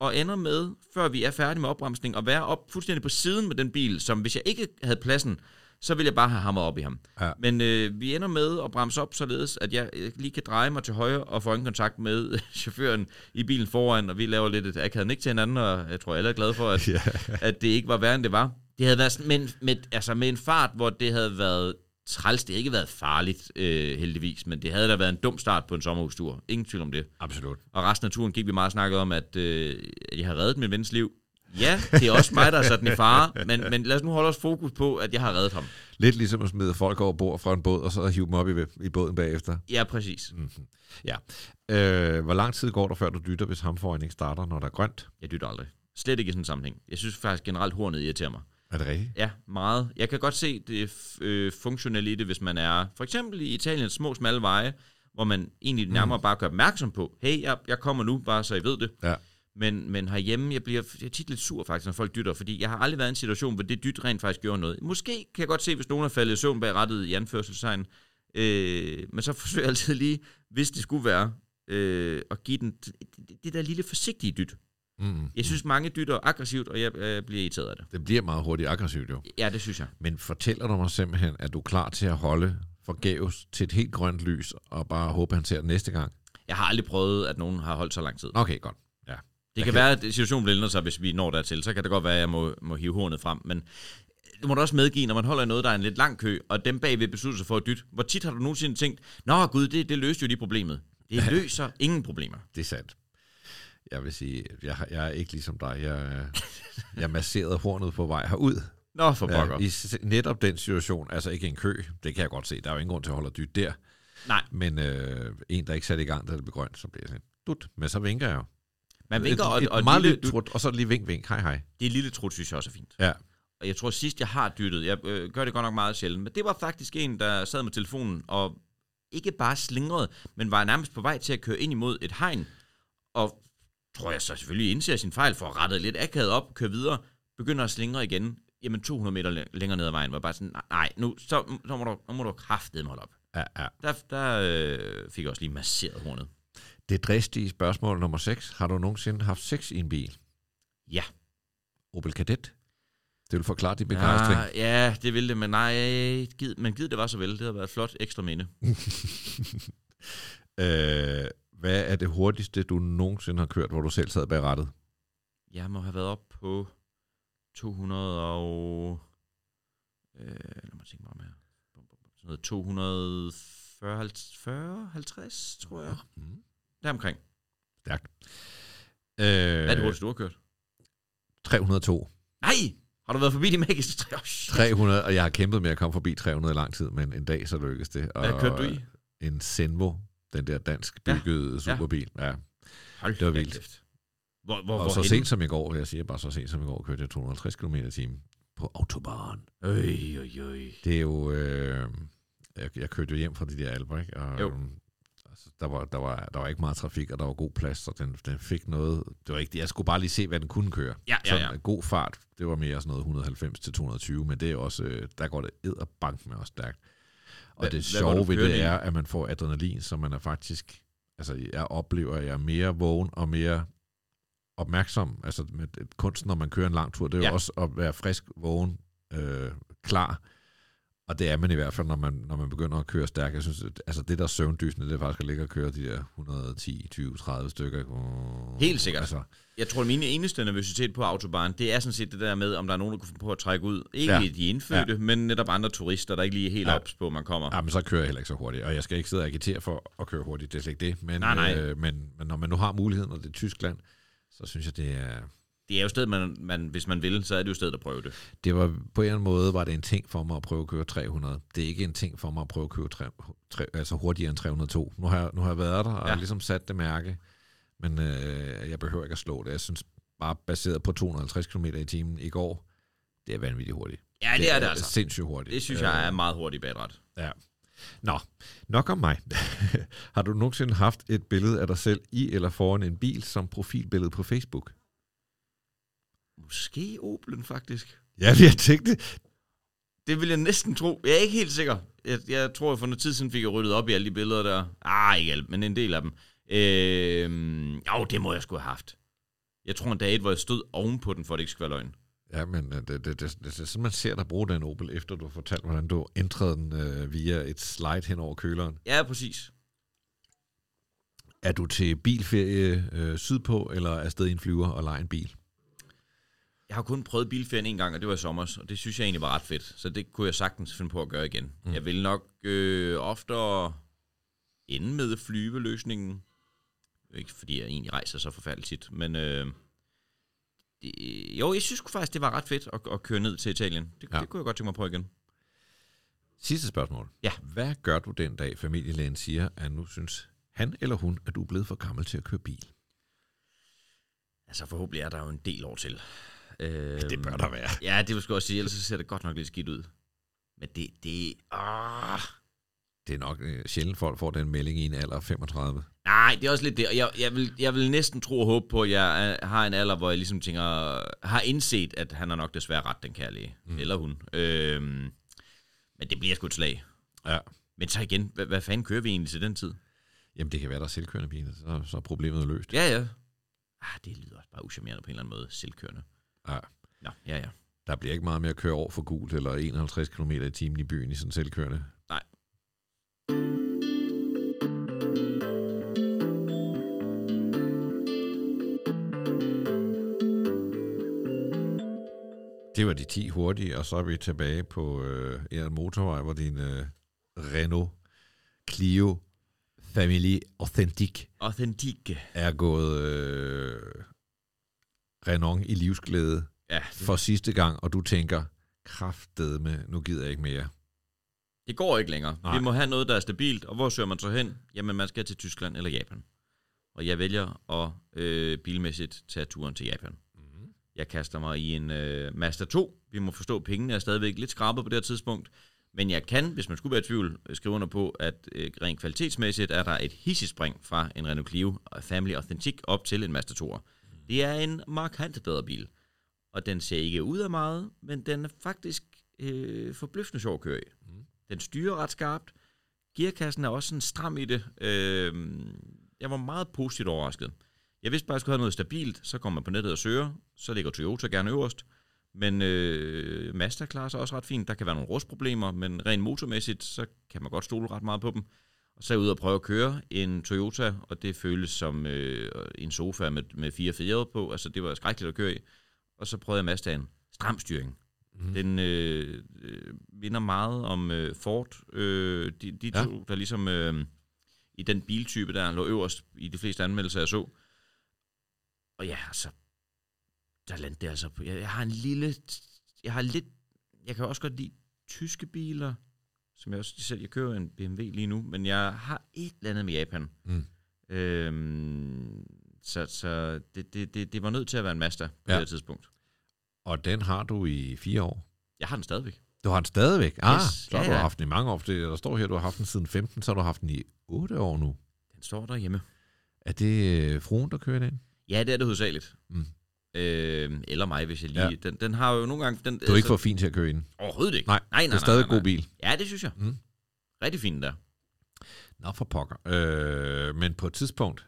og ender med, før vi er færdige med opbremsning, at være op fuldstændig på siden med den bil, som hvis jeg ikke havde pladsen, så ville jeg bare have hamret op i ham. Ja. Men øh, vi ender med at bremse op, således at jeg lige kan dreje mig til højre og få øjenkontakt med (laughs) chaufføren i bilen foran, og vi laver lidt et akavet nik til hinanden, og jeg tror, alle er glade for, at, (laughs) Ja. at det ikke var værre, end det var. Det havde været sådan, med, en- med, altså med en fart, hvor det havde været træls. Det havde ikke været farligt, øh, heldigvis, men det havde da været en dum start på en sommerhustur. Ingen tvivl om det. Absolut. Og resten af turen gik vi meget snakket om, at, øh, at jeg har reddet min vens liv. Ja, det er også mig, der har sat i fare, men, men lad os nu holde os fokus på, at jeg har reddet ham. Lidt ligesom at smide folk over bord fra en båd, og så hive dem op i, i båden bagefter. Ja, præcis. Ja. Øh, hvor lang tid går der, før du dytter, hvis hamforan ikke starter, når der er grønt? Jeg dytter aldrig. Slet ikke i sådan en sammenhæng. Jeg synes faktisk generelt, hornet irriterer mig. Er det rigtigt? Ja, meget. Jeg kan godt se det øh, funktionelle i det, hvis man er for eksempel i Italiens små, smalle veje, hvor man egentlig nærmere bare gør opmærksom på, hey, jeg, jeg kommer nu, bare så I ved det. Ja. Men, men herhjemme, jeg bliver jeg er tit lidt sur faktisk, når folk dytter, fordi jeg har aldrig været i en situation, hvor det dyt rent faktisk gjorde noget. Måske kan jeg godt se, hvis nogen er faldet i søvn bag rettet i anførselstegn, øh, men så (laughs) forsøger jeg altid lige, hvis det skulle være, øh, at give den det, det der lille forsigtige dyt. Mm. Jeg synes, mange dytter aggressivt, og jeg, jeg bliver irriteret af det. Det bliver meget hurtigt aggressivt jo. Ja, det synes jeg. Men fortæller du mig simpelthen, at du er klar til at holde forgæves til et helt grønt lys, og bare håbe, han ser det næste gang? Jeg har aldrig prøvet, at nogen har holdt så lang tid. Okay, godt. Ja. Det kan være, at situationen bliver ændret sig, hvis vi når dertil. Så kan det godt være, at jeg må, må hive hornet frem. Men du må da også medgive, når man holder noget, der er en lidt lang kø, og dem bagved beslutter sig for at dytte. Hvor tit har du nogensinde tænkt, Nå gud, det, det løste jo de problemet. Det løser ingen problemer. Det er sandt. Jeg vil sige, jeg, jeg er ikke ligesom dig. Jeg, jeg masserede hornet på vej herud. Nå, for pokker. I netop den situation, altså ikke en kø, det kan jeg godt se. Der er jo ingen grund til at holde dyt der. Nej, Men øh, en, der ikke satte i gang, da det blev grønt, så bliver jeg sådan, dut. Men så vinker jeg jo. man vinker, et, og, et og meget lille, lille trut, og så lige vink, vink. Hej, hej. det er lille trut, synes jeg også er fint. Ja. Og jeg tror sidst, jeg har dyttet, jeg øh, gør det godt nok meget sjældent, men det var faktisk en, der sad med telefonen og ikke bare slingrede, men var nærmest på vej til at køre ind imod et hegn. Og tror jeg så selvfølgelig indser sin fejl for at rette lidt akavet op, køre videre, begynder at slingre igen. Jamen 200 meter læ- længere ned ad vejen, var bare sådan, "Nej, nu, så, så må du, nu må du kraftedeme holde op. Ja, ja. Der, der øh, fik jeg også lige masseret hornet. Det dristige spørgsmål nummer 6. Har du nogensinde haft sex i en bil? Ja. Opel Kadett? Det vil forklare din begejstring. Ja, ja, det ville det, men nej, gid, men gid det var så vel. Det havde været et flot ekstra minde. (laughs) Øh, hvad er det hurtigste, du nogensinde har kørt, hvor du selv sad bag rattet? Jeg må have været op på 200 og... Øh, lad mig tænke mig om her. Sådan noget 240, 40, 50, tror jeg. Mm. Deromkring. Stærkt. Øh, Hvad er det hurtigste, du har kørt? 302. Nej! Har du været forbi de magiske tre? Oh, shit. 300, og jeg har kæmpet med at komme forbi 300 i lang tid, men en dag så lykkedes det. Hvad Og kørte du i? En Zenvo, den der dansk Ja. byggede superbil. Ja. Hold det var vildt. kæft. Hvor, hvor, Og hvor så henne? sent som i går, jeg siger bare så sent som i går, kørte jeg 250 km i på autobahn. Øj, øj, øj. Det er jo... Øh, jeg, jeg kørte jo hjem fra de der alber, ikke? Og, Jo. øhm, altså, der, var, der, var, der var ikke meget trafik, og der var god plads, så den, den fik noget... Det var ikke, jeg skulle bare lige se, hvad den kunne køre. Ja, ja, Sådan ja. en god fart, det var mere sådan noget 190 til 220, men det er også, øh, der går det ed og bank med også stærkt. Og det hvad sjove ved det i? er, at man får adrenalin, så man er faktisk... Altså, jeg oplever, at jeg er mere vågen og mere opmærksom. Altså, med kunsten, når man kører en lang tur, det er jo Ja. også at være frisk, vågen, øh, klar. Og det er man i hvert fald, når man, når man begynder at køre stærkt. Jeg synes, at, altså det der søvndysende, det er faktisk at ligge og køre de der 110, 20, 30 stykker. Uh, Helt sikkert. Altså, Jeg tror, at min eneste nervøsitet på autobahn, det er sådan set det der med, om der er nogen, der kunne finde på at trække ud. Ikke Ja. de indfødte, ja. men netop andre turister, der ikke lige er helt Ja. ops på, at man kommer. Ja, men så kører jeg heller ikke så hurtigt, og jeg skal ikke sidde og agitere for at køre hurtigt, det er slet ikke det. Men, Nej, nej. Øh, men, men når man nu har muligheden, og det er Tyskland, så synes jeg, det er... Det er jo stedet, man, man, hvis man vil, så er det jo stedet at prøve det. Det var på en eller anden måde, var det en ting for mig at prøve at køre 300. Det er ikke en ting for mig at prøve at køre tre, tre, altså hurtigere end 302. Nu har jeg, nu har jeg været der, og ja. Ligesom sat det mærke, men øh, jeg behøver ikke at slå det. Jeg synes bare, baseret på 250 km i timen i går, det er vanvittigt hurtigt. Ja, det, det er det altså. sindssygt hurtigt. Det synes jeg er meget hurtigt bagret. Ja. Nå, nok om mig. (laughs) har du nogensinde haft et billede af dig selv i eller foran en bil som profilbillede på Facebook? Måske Opelen, faktisk. Ja, vi har tænkt det. Vil jeg næsten tro. Jeg er ikke helt sikker. Jeg, jeg tror, at for noget tid siden fik jeg ryddet op i alle de billeder der. Ah, ikke alle, men en del af dem. Øh, jo, det må jeg skulle have haft. Jeg tror en dag, et, hvor jeg stod ovenpå den, for at det ikke skal være løgn. Ja, men øh, det, det, det, det, det er sådan, man ser dig bruge den Opel, efter du har fortalt, hvordan du ændrede den øh, via et slide hen over køleren. Ja, præcis. Er du til bilferie øh, sydpå, eller er afsted i en flyver og leje en bil? Jeg har kun prøvet bilferien en gang, og det var i sommer, og det synes jeg egentlig var ret fedt. Så det kunne jeg sagtens finde på at gøre igen. Mm. Jeg vil nok øh, oftere ende med flyveløsningen. Ikke fordi jeg egentlig rejser så forfærdeligt tit, men øh, det, jo, jeg synes faktisk, det var ret fedt at, at køre ned til Italien. Det, Ja. ja. det kunne jeg godt tænke mig på igen. Sidste spørgsmål. Ja. Hvad gør du den dag, familielægen siger, at nu synes han eller hun, at du er blevet for gammel til at køre bil? Altså forhåbentlig er der jo en del år til. Øh, Det bør der være. Ja, det vil jeg også sige, ellers så ser det godt nok lidt skidt ud. Men det, det, ah, Det er nok øh, sjældent, folk får den melding i en alder af 35. Nej, det er også lidt det. Og Jeg, jeg, vil, jeg vil næsten tro og håbe på, at jeg er- har en alder, hvor jeg ligesom tænker, har indset, at han har nok desværre ret, den kærlige. Mm. Eller hun. Øhm, men det bliver sgu et slag. Ja. Men så igen, hvad, hvad fanden kører vi egentlig til den tid? Jamen, det kan være, der er selvkørende biler, så, så er problemet løst. Ja, ja. Ah, det lyder også bare uschammerende på en eller anden måde. Selvkørende. Ja. Nå, ja, ja. Der bliver ikke meget mere at køre over for gult eller 51 km i timen i byen i sådan en selvkørende. Nej. Det var de 10 hurtige, og så er vi tilbage på øh, en motorvej, hvor din øh, Renault Clio Family Authentic Authentique. er gået øh, Renault i livsglæde Ja, for sidste gang, og du tænker, kraftedeme, nu gider jeg ikke mere. det går ikke længere. Nej. Vi må have noget, der er stabilt. Og hvor søger man så hen? Jamen, man skal til Tyskland eller Japan. Og jeg vælger at øh, bilmæssigt tage turen til Japan. Mm-hmm. Jeg kaster mig i en øh, Mazda 2. Vi må forstå, at pengene er stadigvæk lidt skrabet på det her tidspunkt. Men jeg kan, hvis man skulle være i tvivl, øh, skrive under på, at øh, rent kvalitetsmæssigt er der et hissigt spring fra en Renault Clio Family Authentic op til en Mazda 2. Det er en markant bedre bil. Og den ser ikke ud af meget, men den er faktisk øh, forbløffende sjov at køre i. Mm. Den styrer ret skarpt. Gearkassen er også sådan stram i det. Øh, jeg var meget positivt overrasket. Jeg vidste bare, at jeg skulle have noget stabilt. Så kommer man på nettet og søger. Så ligger Toyota gerne øverst. Men øh, Mazda klarer sig også ret fint. Der kan være nogle rustproblemer, men rent motormæssigt, så kan man godt stole ret meget på dem. Og så jeg ude og prøve at køre en Toyota, og det føles som øh, en sofa med, med fire fjerde på. Altså, det var skrækkeligt at køre i. Og så prøvede jeg Mazdaen. Stram styring. Mm. Den øh, øh, minder meget om øh, Ford. Øh, de, de Ja. to, der ligesom øh, i den biltype, der lå øverst i de fleste anmeldelser, jeg så. Og ja, altså, der landte det altså på. Jeg, jeg har en lille, jeg har lidt, jeg kan også godt lide tyske biler, som jeg også selv, jeg kører en BMW lige nu, men jeg har et eller andet med Japan. Mm. Øhm, så så det, det, det, det var nødt til at være en Mazda på Ja. det tidspunkt. Og den har du i fire år. Jeg har den stadigvæk. Du har den stadigvæk? Ah, Yes, så har ja, du ja. haft den i mange år. Det, der står her, du har haft den siden 15, så har du haft den i 8 år nu. Den står derhjemme. Er det øh, fruen, der kører den? Ja, det er det hovedsageligt. Mm. Øh, eller mig, hvis jeg lige... Ja. Den, den har jo nogle gange... Den, Du er ikke for fin til at køre i den. Overhovedet ikke. Nej, nej, nej, det er stadig nej, nej. god bil. Ja, det synes jeg. Mm. rigtig fin der. Nå for pokker. Øh, men på et tidspunkt,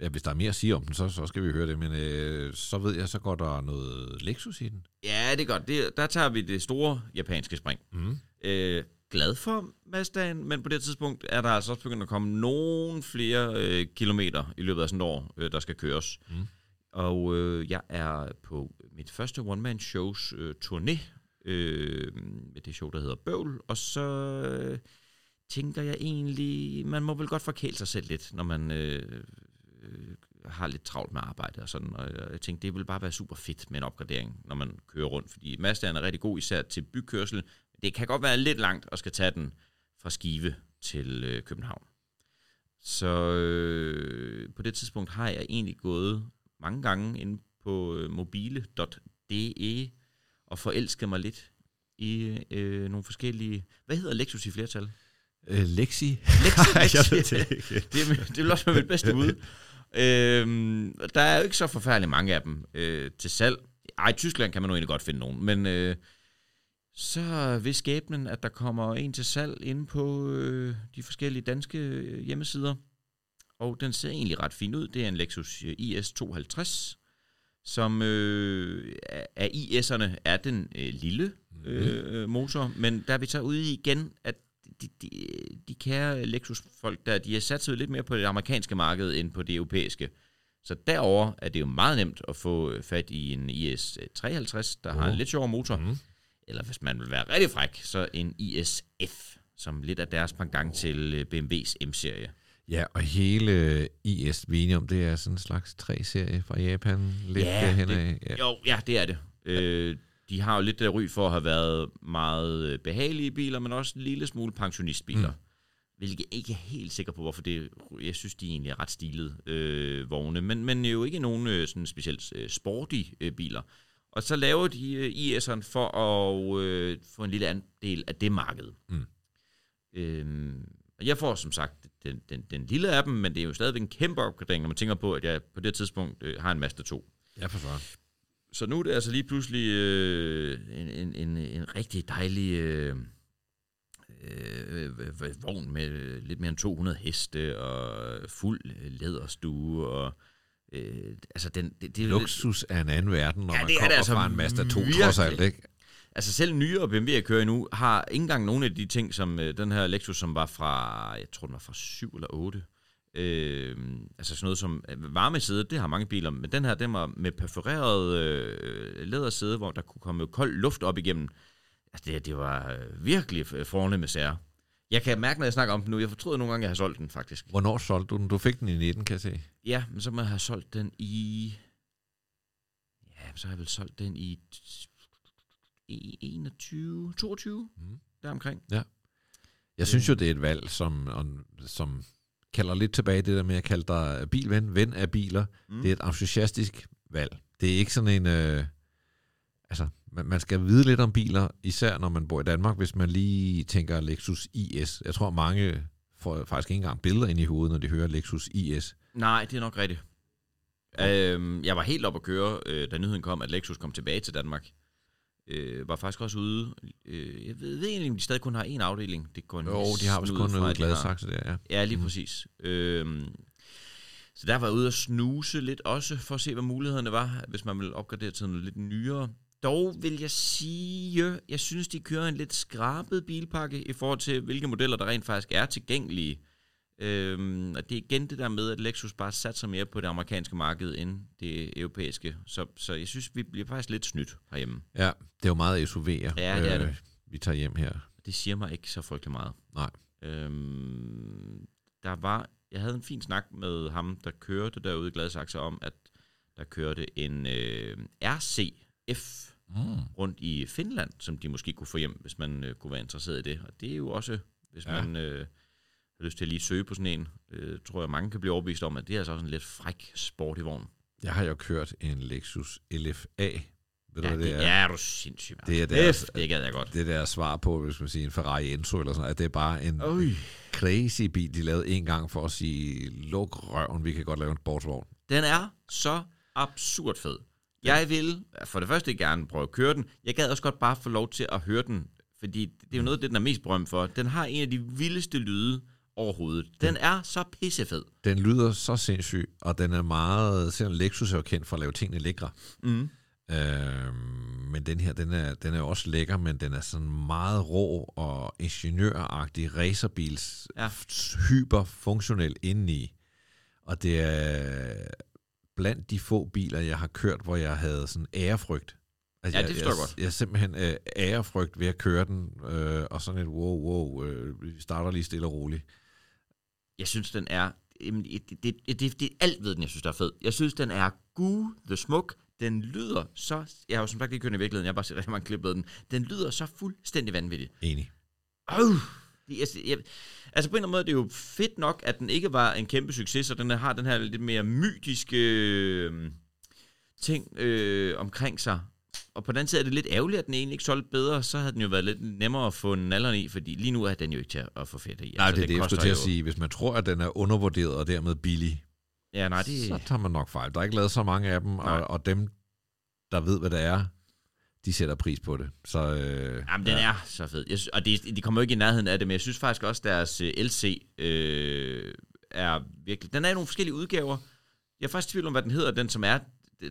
ja, hvis der er mere at sige om den, så, så skal vi høre det, men øh, så ved jeg, så går der noget Lexus i den. Ja, det er godt. Det, der tager vi det store japanske spring. Mm. Øh, glad for Mazdaen, men på det tidspunkt er der altså også begyndt at komme nogle flere øh, kilometer i løbet af sådan et år, øh, der skal køres. Mm. Og øh, jeg er på mit første one-man-shows øh, turné, øh, med det show, der hedder Bøvl, og så øh, tænker jeg egentlig, man må vel godt forkæle sig selv lidt, når man øh, øh, har lidt travlt med arbejde og sådan, og jeg tænkte, det ville bare være super fedt med en opgradering, når man kører rundt, fordi Mazdaen er rigtig god især til bykørsel, det kan godt være lidt langt at skal tage den fra Skive til øh, København. Så øh, på det tidspunkt har jeg egentlig gået mange gange ind på øh, mobile.de og forelsket mig lidt i øh, nogle forskellige... Hvad hedder Lexus i flertal? Øh, Lexi? (laughs) Lexi, (laughs) Lexi. jeg ved det ikke. (laughs) det, er- det vil også være mit bedste bud. øhm, der er jo ikke så forfærdeligt mange af dem øh, til salg. Ej, i Tyskland kan man nu egentlig godt finde nogen, men øh, så vil skæbnen, at der kommer en til salg inde på øh, de forskellige danske øh, hjemmesider. Og den ser egentlig ret fin ud. Det er en Lexus øh, IS 250, som øh, af- IS'erne er den øh, lille øh, motor, men der er vi så ude i igen, at de, de, de kære Lexus-folk der, de har sat sig lidt mere på det amerikanske marked end på det europæiske. Så derover er det jo meget nemt at få fat i en IS 53, der oh. har en Oh. lidt sjovere motor. Mm. Eller hvis man vil være rigtig fræk, så en ISF, som lidt af deres pendant til øh, BMW's M-serie. Ja, og hele IS Venium, det er sådan en slags 3-serie fra Japan, lidt Ja, derhen det- af. Ja. Jo, ja, det er det. Øh, de har jo lidt der ry for at have været meget øh, behagelige biler, men også en lille smule pensionistbiler. Mm. Hvilket jeg ikke er helt sikker på, hvorfor det Jeg synes, de egentlig er ret stilede øh, vogne, men, men jo ikke nogen øh, sådan specielt øh, sporty øh, biler. Og så laver de øh, IS'eren for at øh, få en lille andel af det marked. Mm. Øhm, og jeg får som sagt den, den, den lille af dem, men det er jo stadigvæk en kæmpe opgradering, når man tænker på, at jeg på det tidspunkt øh, har en Mazda 2. ja, for søren. Så nu er det altså lige pludselig øh, en, en, en, en rigtig dejlig øh, øh, øh, vogn med lidt mere end 200 heste og fuld læderstue og øh, altså den det, det Luksus er en anden verden, når Ja, man er kommer altså fra en Mazda 2, trods virkelig. alt, ikke? Altså selv nyere BMW, jeg kører nu, har ikke engang nogle af de ting, som øh, den her Lexus, som var fra, jeg tror den var fra 7 eller 8. Øh, altså sådan noget som øh, varmesæde, det har mange biler, men den her, den var med perforeret øh, lædersæde, hvor der kunne komme kold luft op igennem. Altså det, det var øh, virkelig fornemme sager. Jeg kan mærke, når jeg snakker om den nu, jeg fortryder nogle gange, at jeg har solgt den faktisk. Hvornår solgte du den? Du fik den i 19, kan jeg se. Ja, men så må jeg have solgt den i... Ja, så har jeg vel solgt den i... i 21, 22, Mm. deromkring. Jeg synes jo, det er et valg, som, om- som kalder lidt tilbage det der med at kalde dig bilven, ven af biler. Mm. Det er et entusiastisk valg. Det er ikke sådan en... Øh, altså, man, man skal vide lidt om biler, især når man bor i Danmark, hvis man lige tænker Lexus IS. Jeg tror, mange får faktisk ikke engang billeder ind i hovedet, når de hører Lexus IS. Nej, det er nok rigtigt. Øhm, jeg var helt op at køre, øh, da nyheden kom, at Lexus kom tilbage til Danmark. Øh, var faktisk også ude. Øh, jeg ved, ved egentlig, om de stadig kun har en afdeling. Det går Jo, de har ud kun noget. Gladsaxe der, ja. Ja, lige Mm. præcis. Øhm, så der var jeg ude og snuse lidt også, for at se, hvad mulighederne var, hvis man ville opgradere til noget lidt nyere. Dog vil jeg sige, jeg synes, de kører en lidt skrabet bilpakke i forhold til, hvilke modeller, der rent faktisk er tilgængelige. Øhm, og det er igen det der med, at Lexus bare satser mere på det amerikanske marked end det europæiske. Så, så jeg synes, vi bliver faktisk lidt snydt herhjemme. Ja, det er jo meget SUV'er, Ja, det er det. vi tager hjem her. Det siger mig ikke så frygtelig meget. Nej. Øhm, der var, jeg havde en fin snak med ham, der kørte derude i Gladsaxe om, at der kørte en øh, RCF Mm. rundt i Finland, som de måske kunne få hjem, hvis man øh, kunne være interesseret i det. Og det er jo også, hvis ja. man øh, har lyst til at lige søge på sådan en, øh, tror jeg, mange kan blive overbevist om, at det er altså også en lidt fræk sport i vogn. Jeg har jo kørt en Lexus LFA. Ved du, Ja, hvad det, det er? ja, er du sindssygt. Det er deres- det gad jeg godt. Det der svar på, hvis man siger en Ferrari Enzo eller sådan noget, at det er bare en Øj. crazy bil, de lavede en gang for at sige, luk røven, vi kan godt lave en sportsvogn. Den er så absurd fed. Jeg vil for det første gerne prøve at køre den. Jeg gad også godt bare få lov til at høre den Fordi det er jo noget af det, den er mest berømt for. Den har en af de vildeste lyde overhovedet. Den er så pissefed. Den lyder så sindssyg, og den er meget... Selvom Lexus er jo kendt for at lave tingene lækre. Mm. Øh, men den her, den er, den er også lækker, men den er sådan meget rå og ingeniøragtig racerbils Ja. hyperfunktionel indeni. Og det er blandt de få biler, jeg har kørt, hvor jeg havde sådan ærefrygt. Altså, Ja, det forstår jeg jeg, godt. Jeg, jeg simpelthen øh, ærefrygt ved at køre den, øh, og sådan et wow, wow, øh, vi starter lige stille og roligt. Jeg synes, den er... Jamen, det, det, det, det, det er alt ved den, jeg synes, der er fed. Jeg synes, den er gud the smuk. Den lyder så... Jeg har jo som sagt ikke kørt i virkeligheden, jeg har bare set rigtig mange klip af den. Den lyder så fuldstændig vanvittigt. Enig. Øh, det, jeg, jeg, altså på en eller anden måde, det er jo fedt nok, at den ikke var en kæmpe succes, og den har den her lidt mere mytiske øh, ting øh, omkring sig. Og på den anden side er det lidt ærgerligt, at den egentlig ikke solgte bedre, så havde den jo været lidt nemmere at få en alderen i, fordi lige nu er den jo ikke til at- få fedt i. Nej, det er det, jeg skulle til at sige. Hvis man tror, at den er undervurderet og dermed billig, Ja, nej, det... så tager man nok fejl. Der er ikke lavet så mange af dem, Nej. og, og dem, der ved, hvad det er, de sætter pris på det. Så, øh, Jamen, den er så fed. Jeg synes, og det, de kommer jo ikke i nærheden af det, men jeg synes faktisk også, deres øh, LC øh, er virkelig... Den er i nogle forskellige udgaver. Jeg er faktisk i tvivl om, hvad den hedder, den som er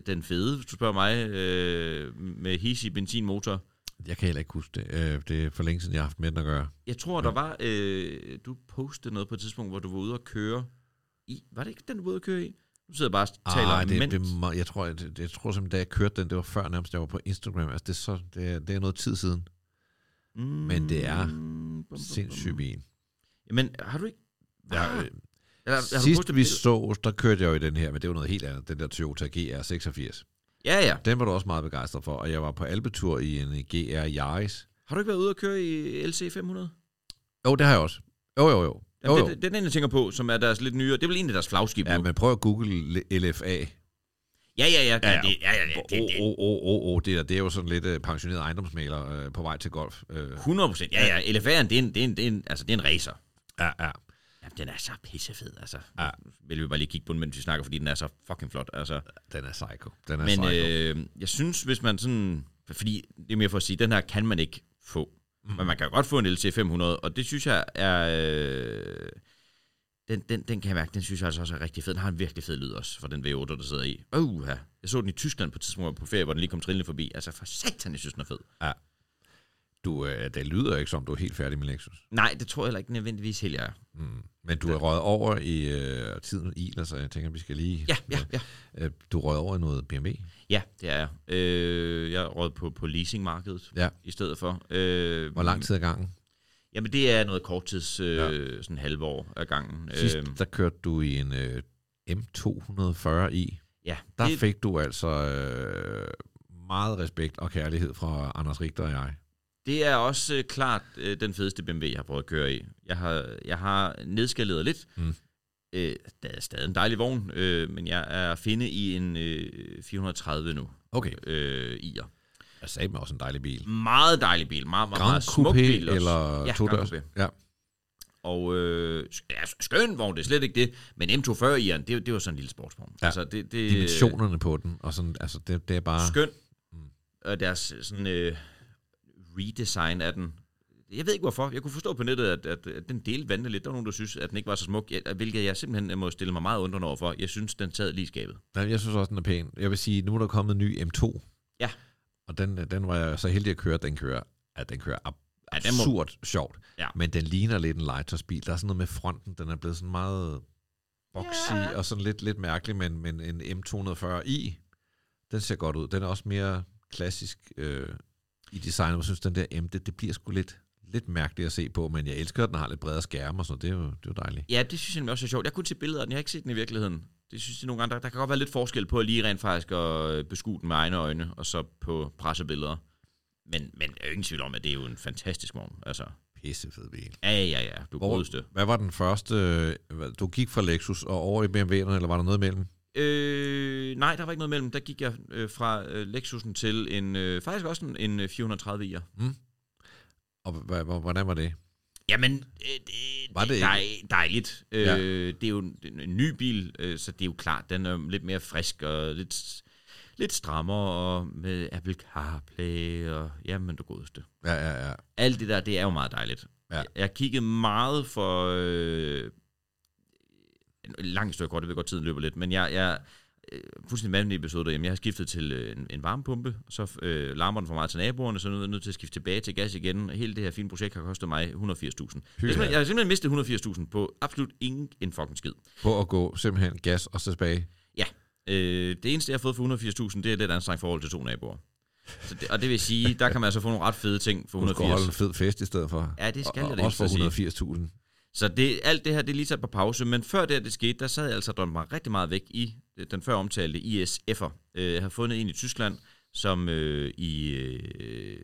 den fede, hvis du spørger mig, øh, med hissig benzinmotor. Jeg kan heller ikke huske det. Øh, det er for længe siden, jeg har haft med den at gøre. Jeg tror, der var... Øh, du postede noget på et tidspunkt, hvor du var ude at køre i... Var det ikke den, du var ude at køre i? Du sidder bare og taler om det, mens. det, jeg tror, jeg, jeg tror simpelthen, da jeg kørte den, det var før nærmest, jeg var på Instagram. Altså, det er, så, det er, det er noget tid siden. Mm, men det er bum, bum, bum. Sindssyg bil. Jamen, har du ikke... Jeg, Ah, øh, eller, har sidst vi så, der kørte jeg jo i den her, men det var noget helt andet. Den der Toyota GR86. Ja, ja. Den var du også meget begejstret for, og jeg var på alpetur i en GR Yaris. Har du ikke været ude at køre i LC 500? Jo, det har jeg også. Jo, jo, jo. jo, Jamen, jo. det, det, det er den, jeg tænker på, som er deres lidt nyere. Det er vel egentlig deres flagskib Ja, nu. men prøv at google LFA. Ja, ja, ja. ja, Ja, ja. Det, ja, ja, det, det, det, åh, åh, det, er- det er jo sådan lidt uh, pensioneret ejendomsmaler uh, på vej til golf. Uh, 100 procent. Ja, ja. LFA'en, det er en, det er en, det er en, altså, det er en racer. ja, ja. Den er så pissefed, altså. Ja. Ja. Vil vi bare lige kigge på den, mens vi snakker, fordi den er så fucking flot, altså. Den er psycho. Den er Men psycho. øh, jeg synes, hvis man sådan... Fordi, det er mere for at sige, den her kan man ikke få. Mm. Men man kan godt få en LC 500, og det synes jeg er... Øh, den, den, den kan jeg mærke, den synes jeg altså også er rigtig fed. Den har en virkelig fed lyd også, for den V8, der sidder i. Uh, jeg så den i Tyskland på et tidspunkt, på ferie, hvor den lige kom trillende forbi. Altså for satan, jeg synes, den er fed. Du, øh, det lyder ikke som, du er helt færdig med Lexus. Nej, det tror jeg heller ikke nødvendigvis helt, jeg er. Mm. Men du er røget over i øh, tiden i, så jeg tænker, vi skal lige... Ja, ja, ja. Øh, du er røget over i noget BMW. Ja, det er jeg. Øh, jeg er på, på leasingmarkedet Ja. i stedet for. Øh, Hvor lang tid ad gangen? Jamen, det er noget korttids, øh, ja. sådan halve år ad gangen. Sidst, Øh, der kørte du i en øh, M240i. ja, Der det, fik du altså øh, meget respekt og kærlighed fra Anders Richter og jeg. Det er også øh, klart øh, den fedeste BMW, jeg har prøvet at køre i. Jeg har, jeg har nedskaleret lidt. Mm. Øh, der er stadig en dejlig vogn, øh, men jeg er at finde i en øh, 430 nu. Okay. Øh, i'er. Jeg sagde mig også en dejlig bil. Meget dejlig bil. Meget, meget, Grand meget smuk Coupé bil også. eller Ja, todørs? Grand Coupé. Ja. Og øh, ja, skøn vogn, det er slet ikke det. Men M240 i'eren, det, det var sådan en lille sportsvogn. Ja. Altså, det, det, Dimensionerne på den, og sådan, altså det, det er bare... Skøn. Mm. Og deres sådan øh, redesign af den. Jeg ved ikke hvorfor. Jeg kunne forstå på nettet, at, at, at den delte vandene lidt. Der var nogen, der synes, at den ikke var så smuk. Hvilket jeg simpelthen må stille mig meget undrende over for. Jeg synes, den sad lige i skabet. Nej, jeg synes også, den er pæn. Jeg vil sige, nu er der kommet en ny M2. Ja. Og den, den var jeg så heldig at køre, den kører, at den kører ab- Ja, den må- absurd sjovt. Ja. Men den ligner lidt en legetøjsbil. Der er sådan noget med fronten, den er blevet sådan meget boxy Ja. og sådan lidt, lidt mærkelig, men, men en M240i, den ser godt ud. Den er også mere klassisk øh, i designet. Jeg synes, den der M, det, det bliver sgu lidt, lidt mærkeligt at se på, men jeg elsker, at den har lidt bredere skærme og sådan. Det er jo, det er jo dejligt. Ja, det synes jeg også er sjovt. Jeg kunne se billeder af den. Jeg har ikke set den i virkeligheden. Det synes jeg nogle gange, der, der kan godt være lidt forskel på at lige rent faktisk at beskue den med egne øjne, og så på pressebilleder. Men, men jeg er ingen tvivl om, at det er jo en fantastisk vogn. Altså, Pissefed bil. ja, ja, ja. Du Hvor- godeste. Hvad var den første? øh, Du gik fra Lexus og over i BMW'erne, eller var der noget imellem? Øh, nej, der var ikke noget mellem. Der gik jeg øh, fra øh, Lexusen til en, øh, faktisk også en, en øh, 430 i'er. Og hva- hva- hvordan var det? Jamen, øh, det, Var det dej, dejligt. Øh, Ja. Det er jo en, en ny bil, øh, så det er jo klart, den er lidt mere frisk og lidt, lidt strammere, og med Apple CarPlay, og jamen du godeste. Ja, ja, ja. Alt det der, det er jo meget dejligt. Ja. Jeg, jeg kiggede meget for... Øh, en lang stykke kort, det ved godt, tiden løber lidt, men jeg, jeg øh, fuldstændig vanvittig episode derhjemme. Jeg har skiftet til øh, en, en varmepumpe, så øh, larmer den for meget til naboerne, så nu er jeg nødt til at skifte tilbage til gas igen. Hele det her fine projekt har kostet mig 180.000. Jeg, har simpelthen- jeg har simpelthen mistet 180.000 på absolut ingen en fucking skid. På at gå simpelthen gas og så tilbage. Øh, det eneste, jeg har fået for 180.000, det er lidt anstrengt forhold til to naboer. Så det, og det vil sige, der kan man altså få nogle ret fede ting for Du skal holde en 180. fed fest i stedet for. Ja, det skal og, jeg da også for at sige. 180.000. Så det, alt det her, det er lige sat på pause, men før det, her, det skete, der sad jeg altså drømte mig rigtig meget væk i øh, den før omtalte ISF'er. Øh, Jeg har fundet en i Tyskland, som øh, i øh,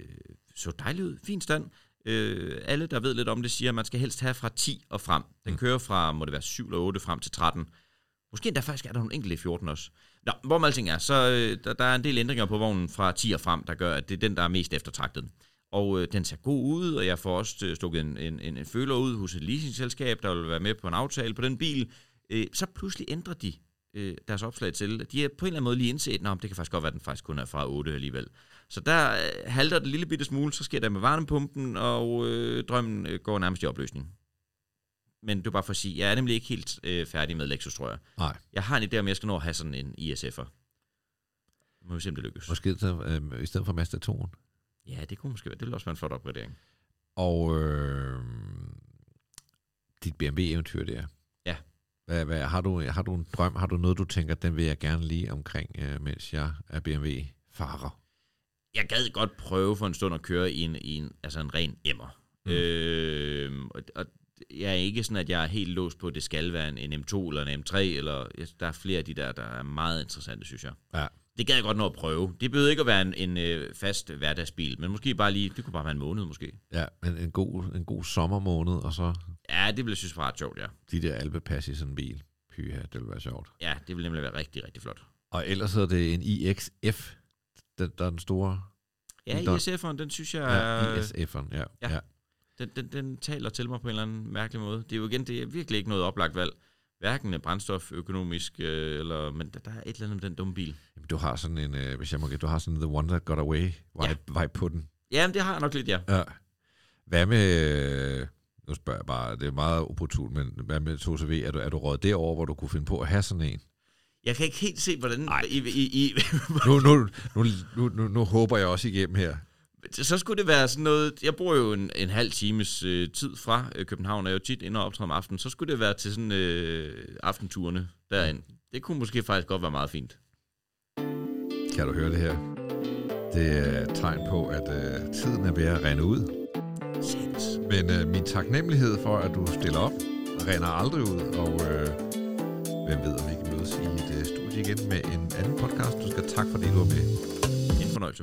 så dejligt ud, fin stand. Øh, alle, der ved lidt om det, siger, at man skal helst have fra 10 og frem. Den Mm. kører fra, må det være 7 eller 8 frem til 13. Måske endda faktisk er der nogle enkelte i 14 også. Nå, hvor med alting er, så øh, der, der er en del ændringer på vognen fra 10 og frem, der gør, at det er den, der er mest eftertragtet. Og øh, den ser god ud, og jeg får også øh, stukket en, en, en, en føler ud hos et leasingselskab, der vil være med på en aftale på den bil. Øh, så pludselig ændrer de øh, deres opslag til. De har på en eller anden måde lige indset, at det kan faktisk godt være, at den faktisk kun er fra 8 alligevel. Så der øh, halter det lille bitte smule, så sker der med varmepumpen, og øh, drømmen øh, går nærmest i opløsning. Men er bare for at sige, jeg er nemlig ikke helt øh, færdig med Lexus, tror jeg. Nej. Jeg har en idé om, jeg skal nå at have sådan en ISF'er. Må vi se, om det lykkes. Måske så, øh, i stedet for Mazda 2'en. Ja, det kunne måske være. Det ville også være en flot opgradering. Og øh, dit BMW-eventyr der. Ja. Hvad, hvad, har, du, har du en drøm? Har du noget, du tænker, den vil jeg gerne lige omkring, øh, mens jeg er BMW-farer? Jeg gad godt prøve for en stund at køre i en, i en, altså en ren emmer. Mm. Øh, og, og jeg er ikke sådan, at jeg er helt låst på, at det skal være en, en M2 eller en M3, eller der er flere af de der, der er meget interessante, synes jeg. Ja. Det gad jeg godt nå at prøve. Det behøver ikke at være en, en øh, fast hverdagsbil, men måske bare lige, det kunne bare være en måned måske. Ja, en, en, god, en god sommermåned, og så Ja, det ville jeg synes var ret sjovt, ja. de der alpepas i sådan en bil. Pyha, det vil være sjovt. Ja, det ville nemlig være rigtig, rigtig flot. Og ellers er det en IXF, den, der er den store Ja. ISF'eren, den synes jeg, ja, ISF'eren. Ja, ja. ja. den, den, den taler til mig på en eller anden mærkelig måde. Det er jo igen, det er virkelig ikke noget oplagt valg. Hverken brændstoføkonomisk, øh, eller, men der, der er et eller andet med den dumme bil. Jamen, du har sådan en, øh, hvis jeg må du har sådan The One That Got Away vibe, ja. vibe på den. Jamen, det har jeg nok lidt, ja. Ja. Hvad med, øh, nu spørger jeg bare, det er meget opportunt, men hvad med 2CV? Er du, er du råd derover, hvor du kunne finde på at have sådan en? Jeg kan ikke helt se, hvordan... I, i, i, Nu, nu, nu, nu, nu, nu håber jeg også igennem her. Så skulle det være sådan noget... Jeg bor jo en, en halv times øh, tid fra øh, København, og jeg er jo tit inde og optræde om aftenen. Så skulle det være til sådan øh, aftenturene derind. Det kunne måske faktisk godt være meget fint. Kan du høre det her? Det er et tegn på, at øh, tiden er ved at rende ud. Sands. Men øh, min taknemmelighed for, at du stiller op, render aldrig ud, og øh, hvem ved, om vi kan mødes i et øh, studie igen med en anden podcast. Du skal tak, fordi du var med. En fornøjelse.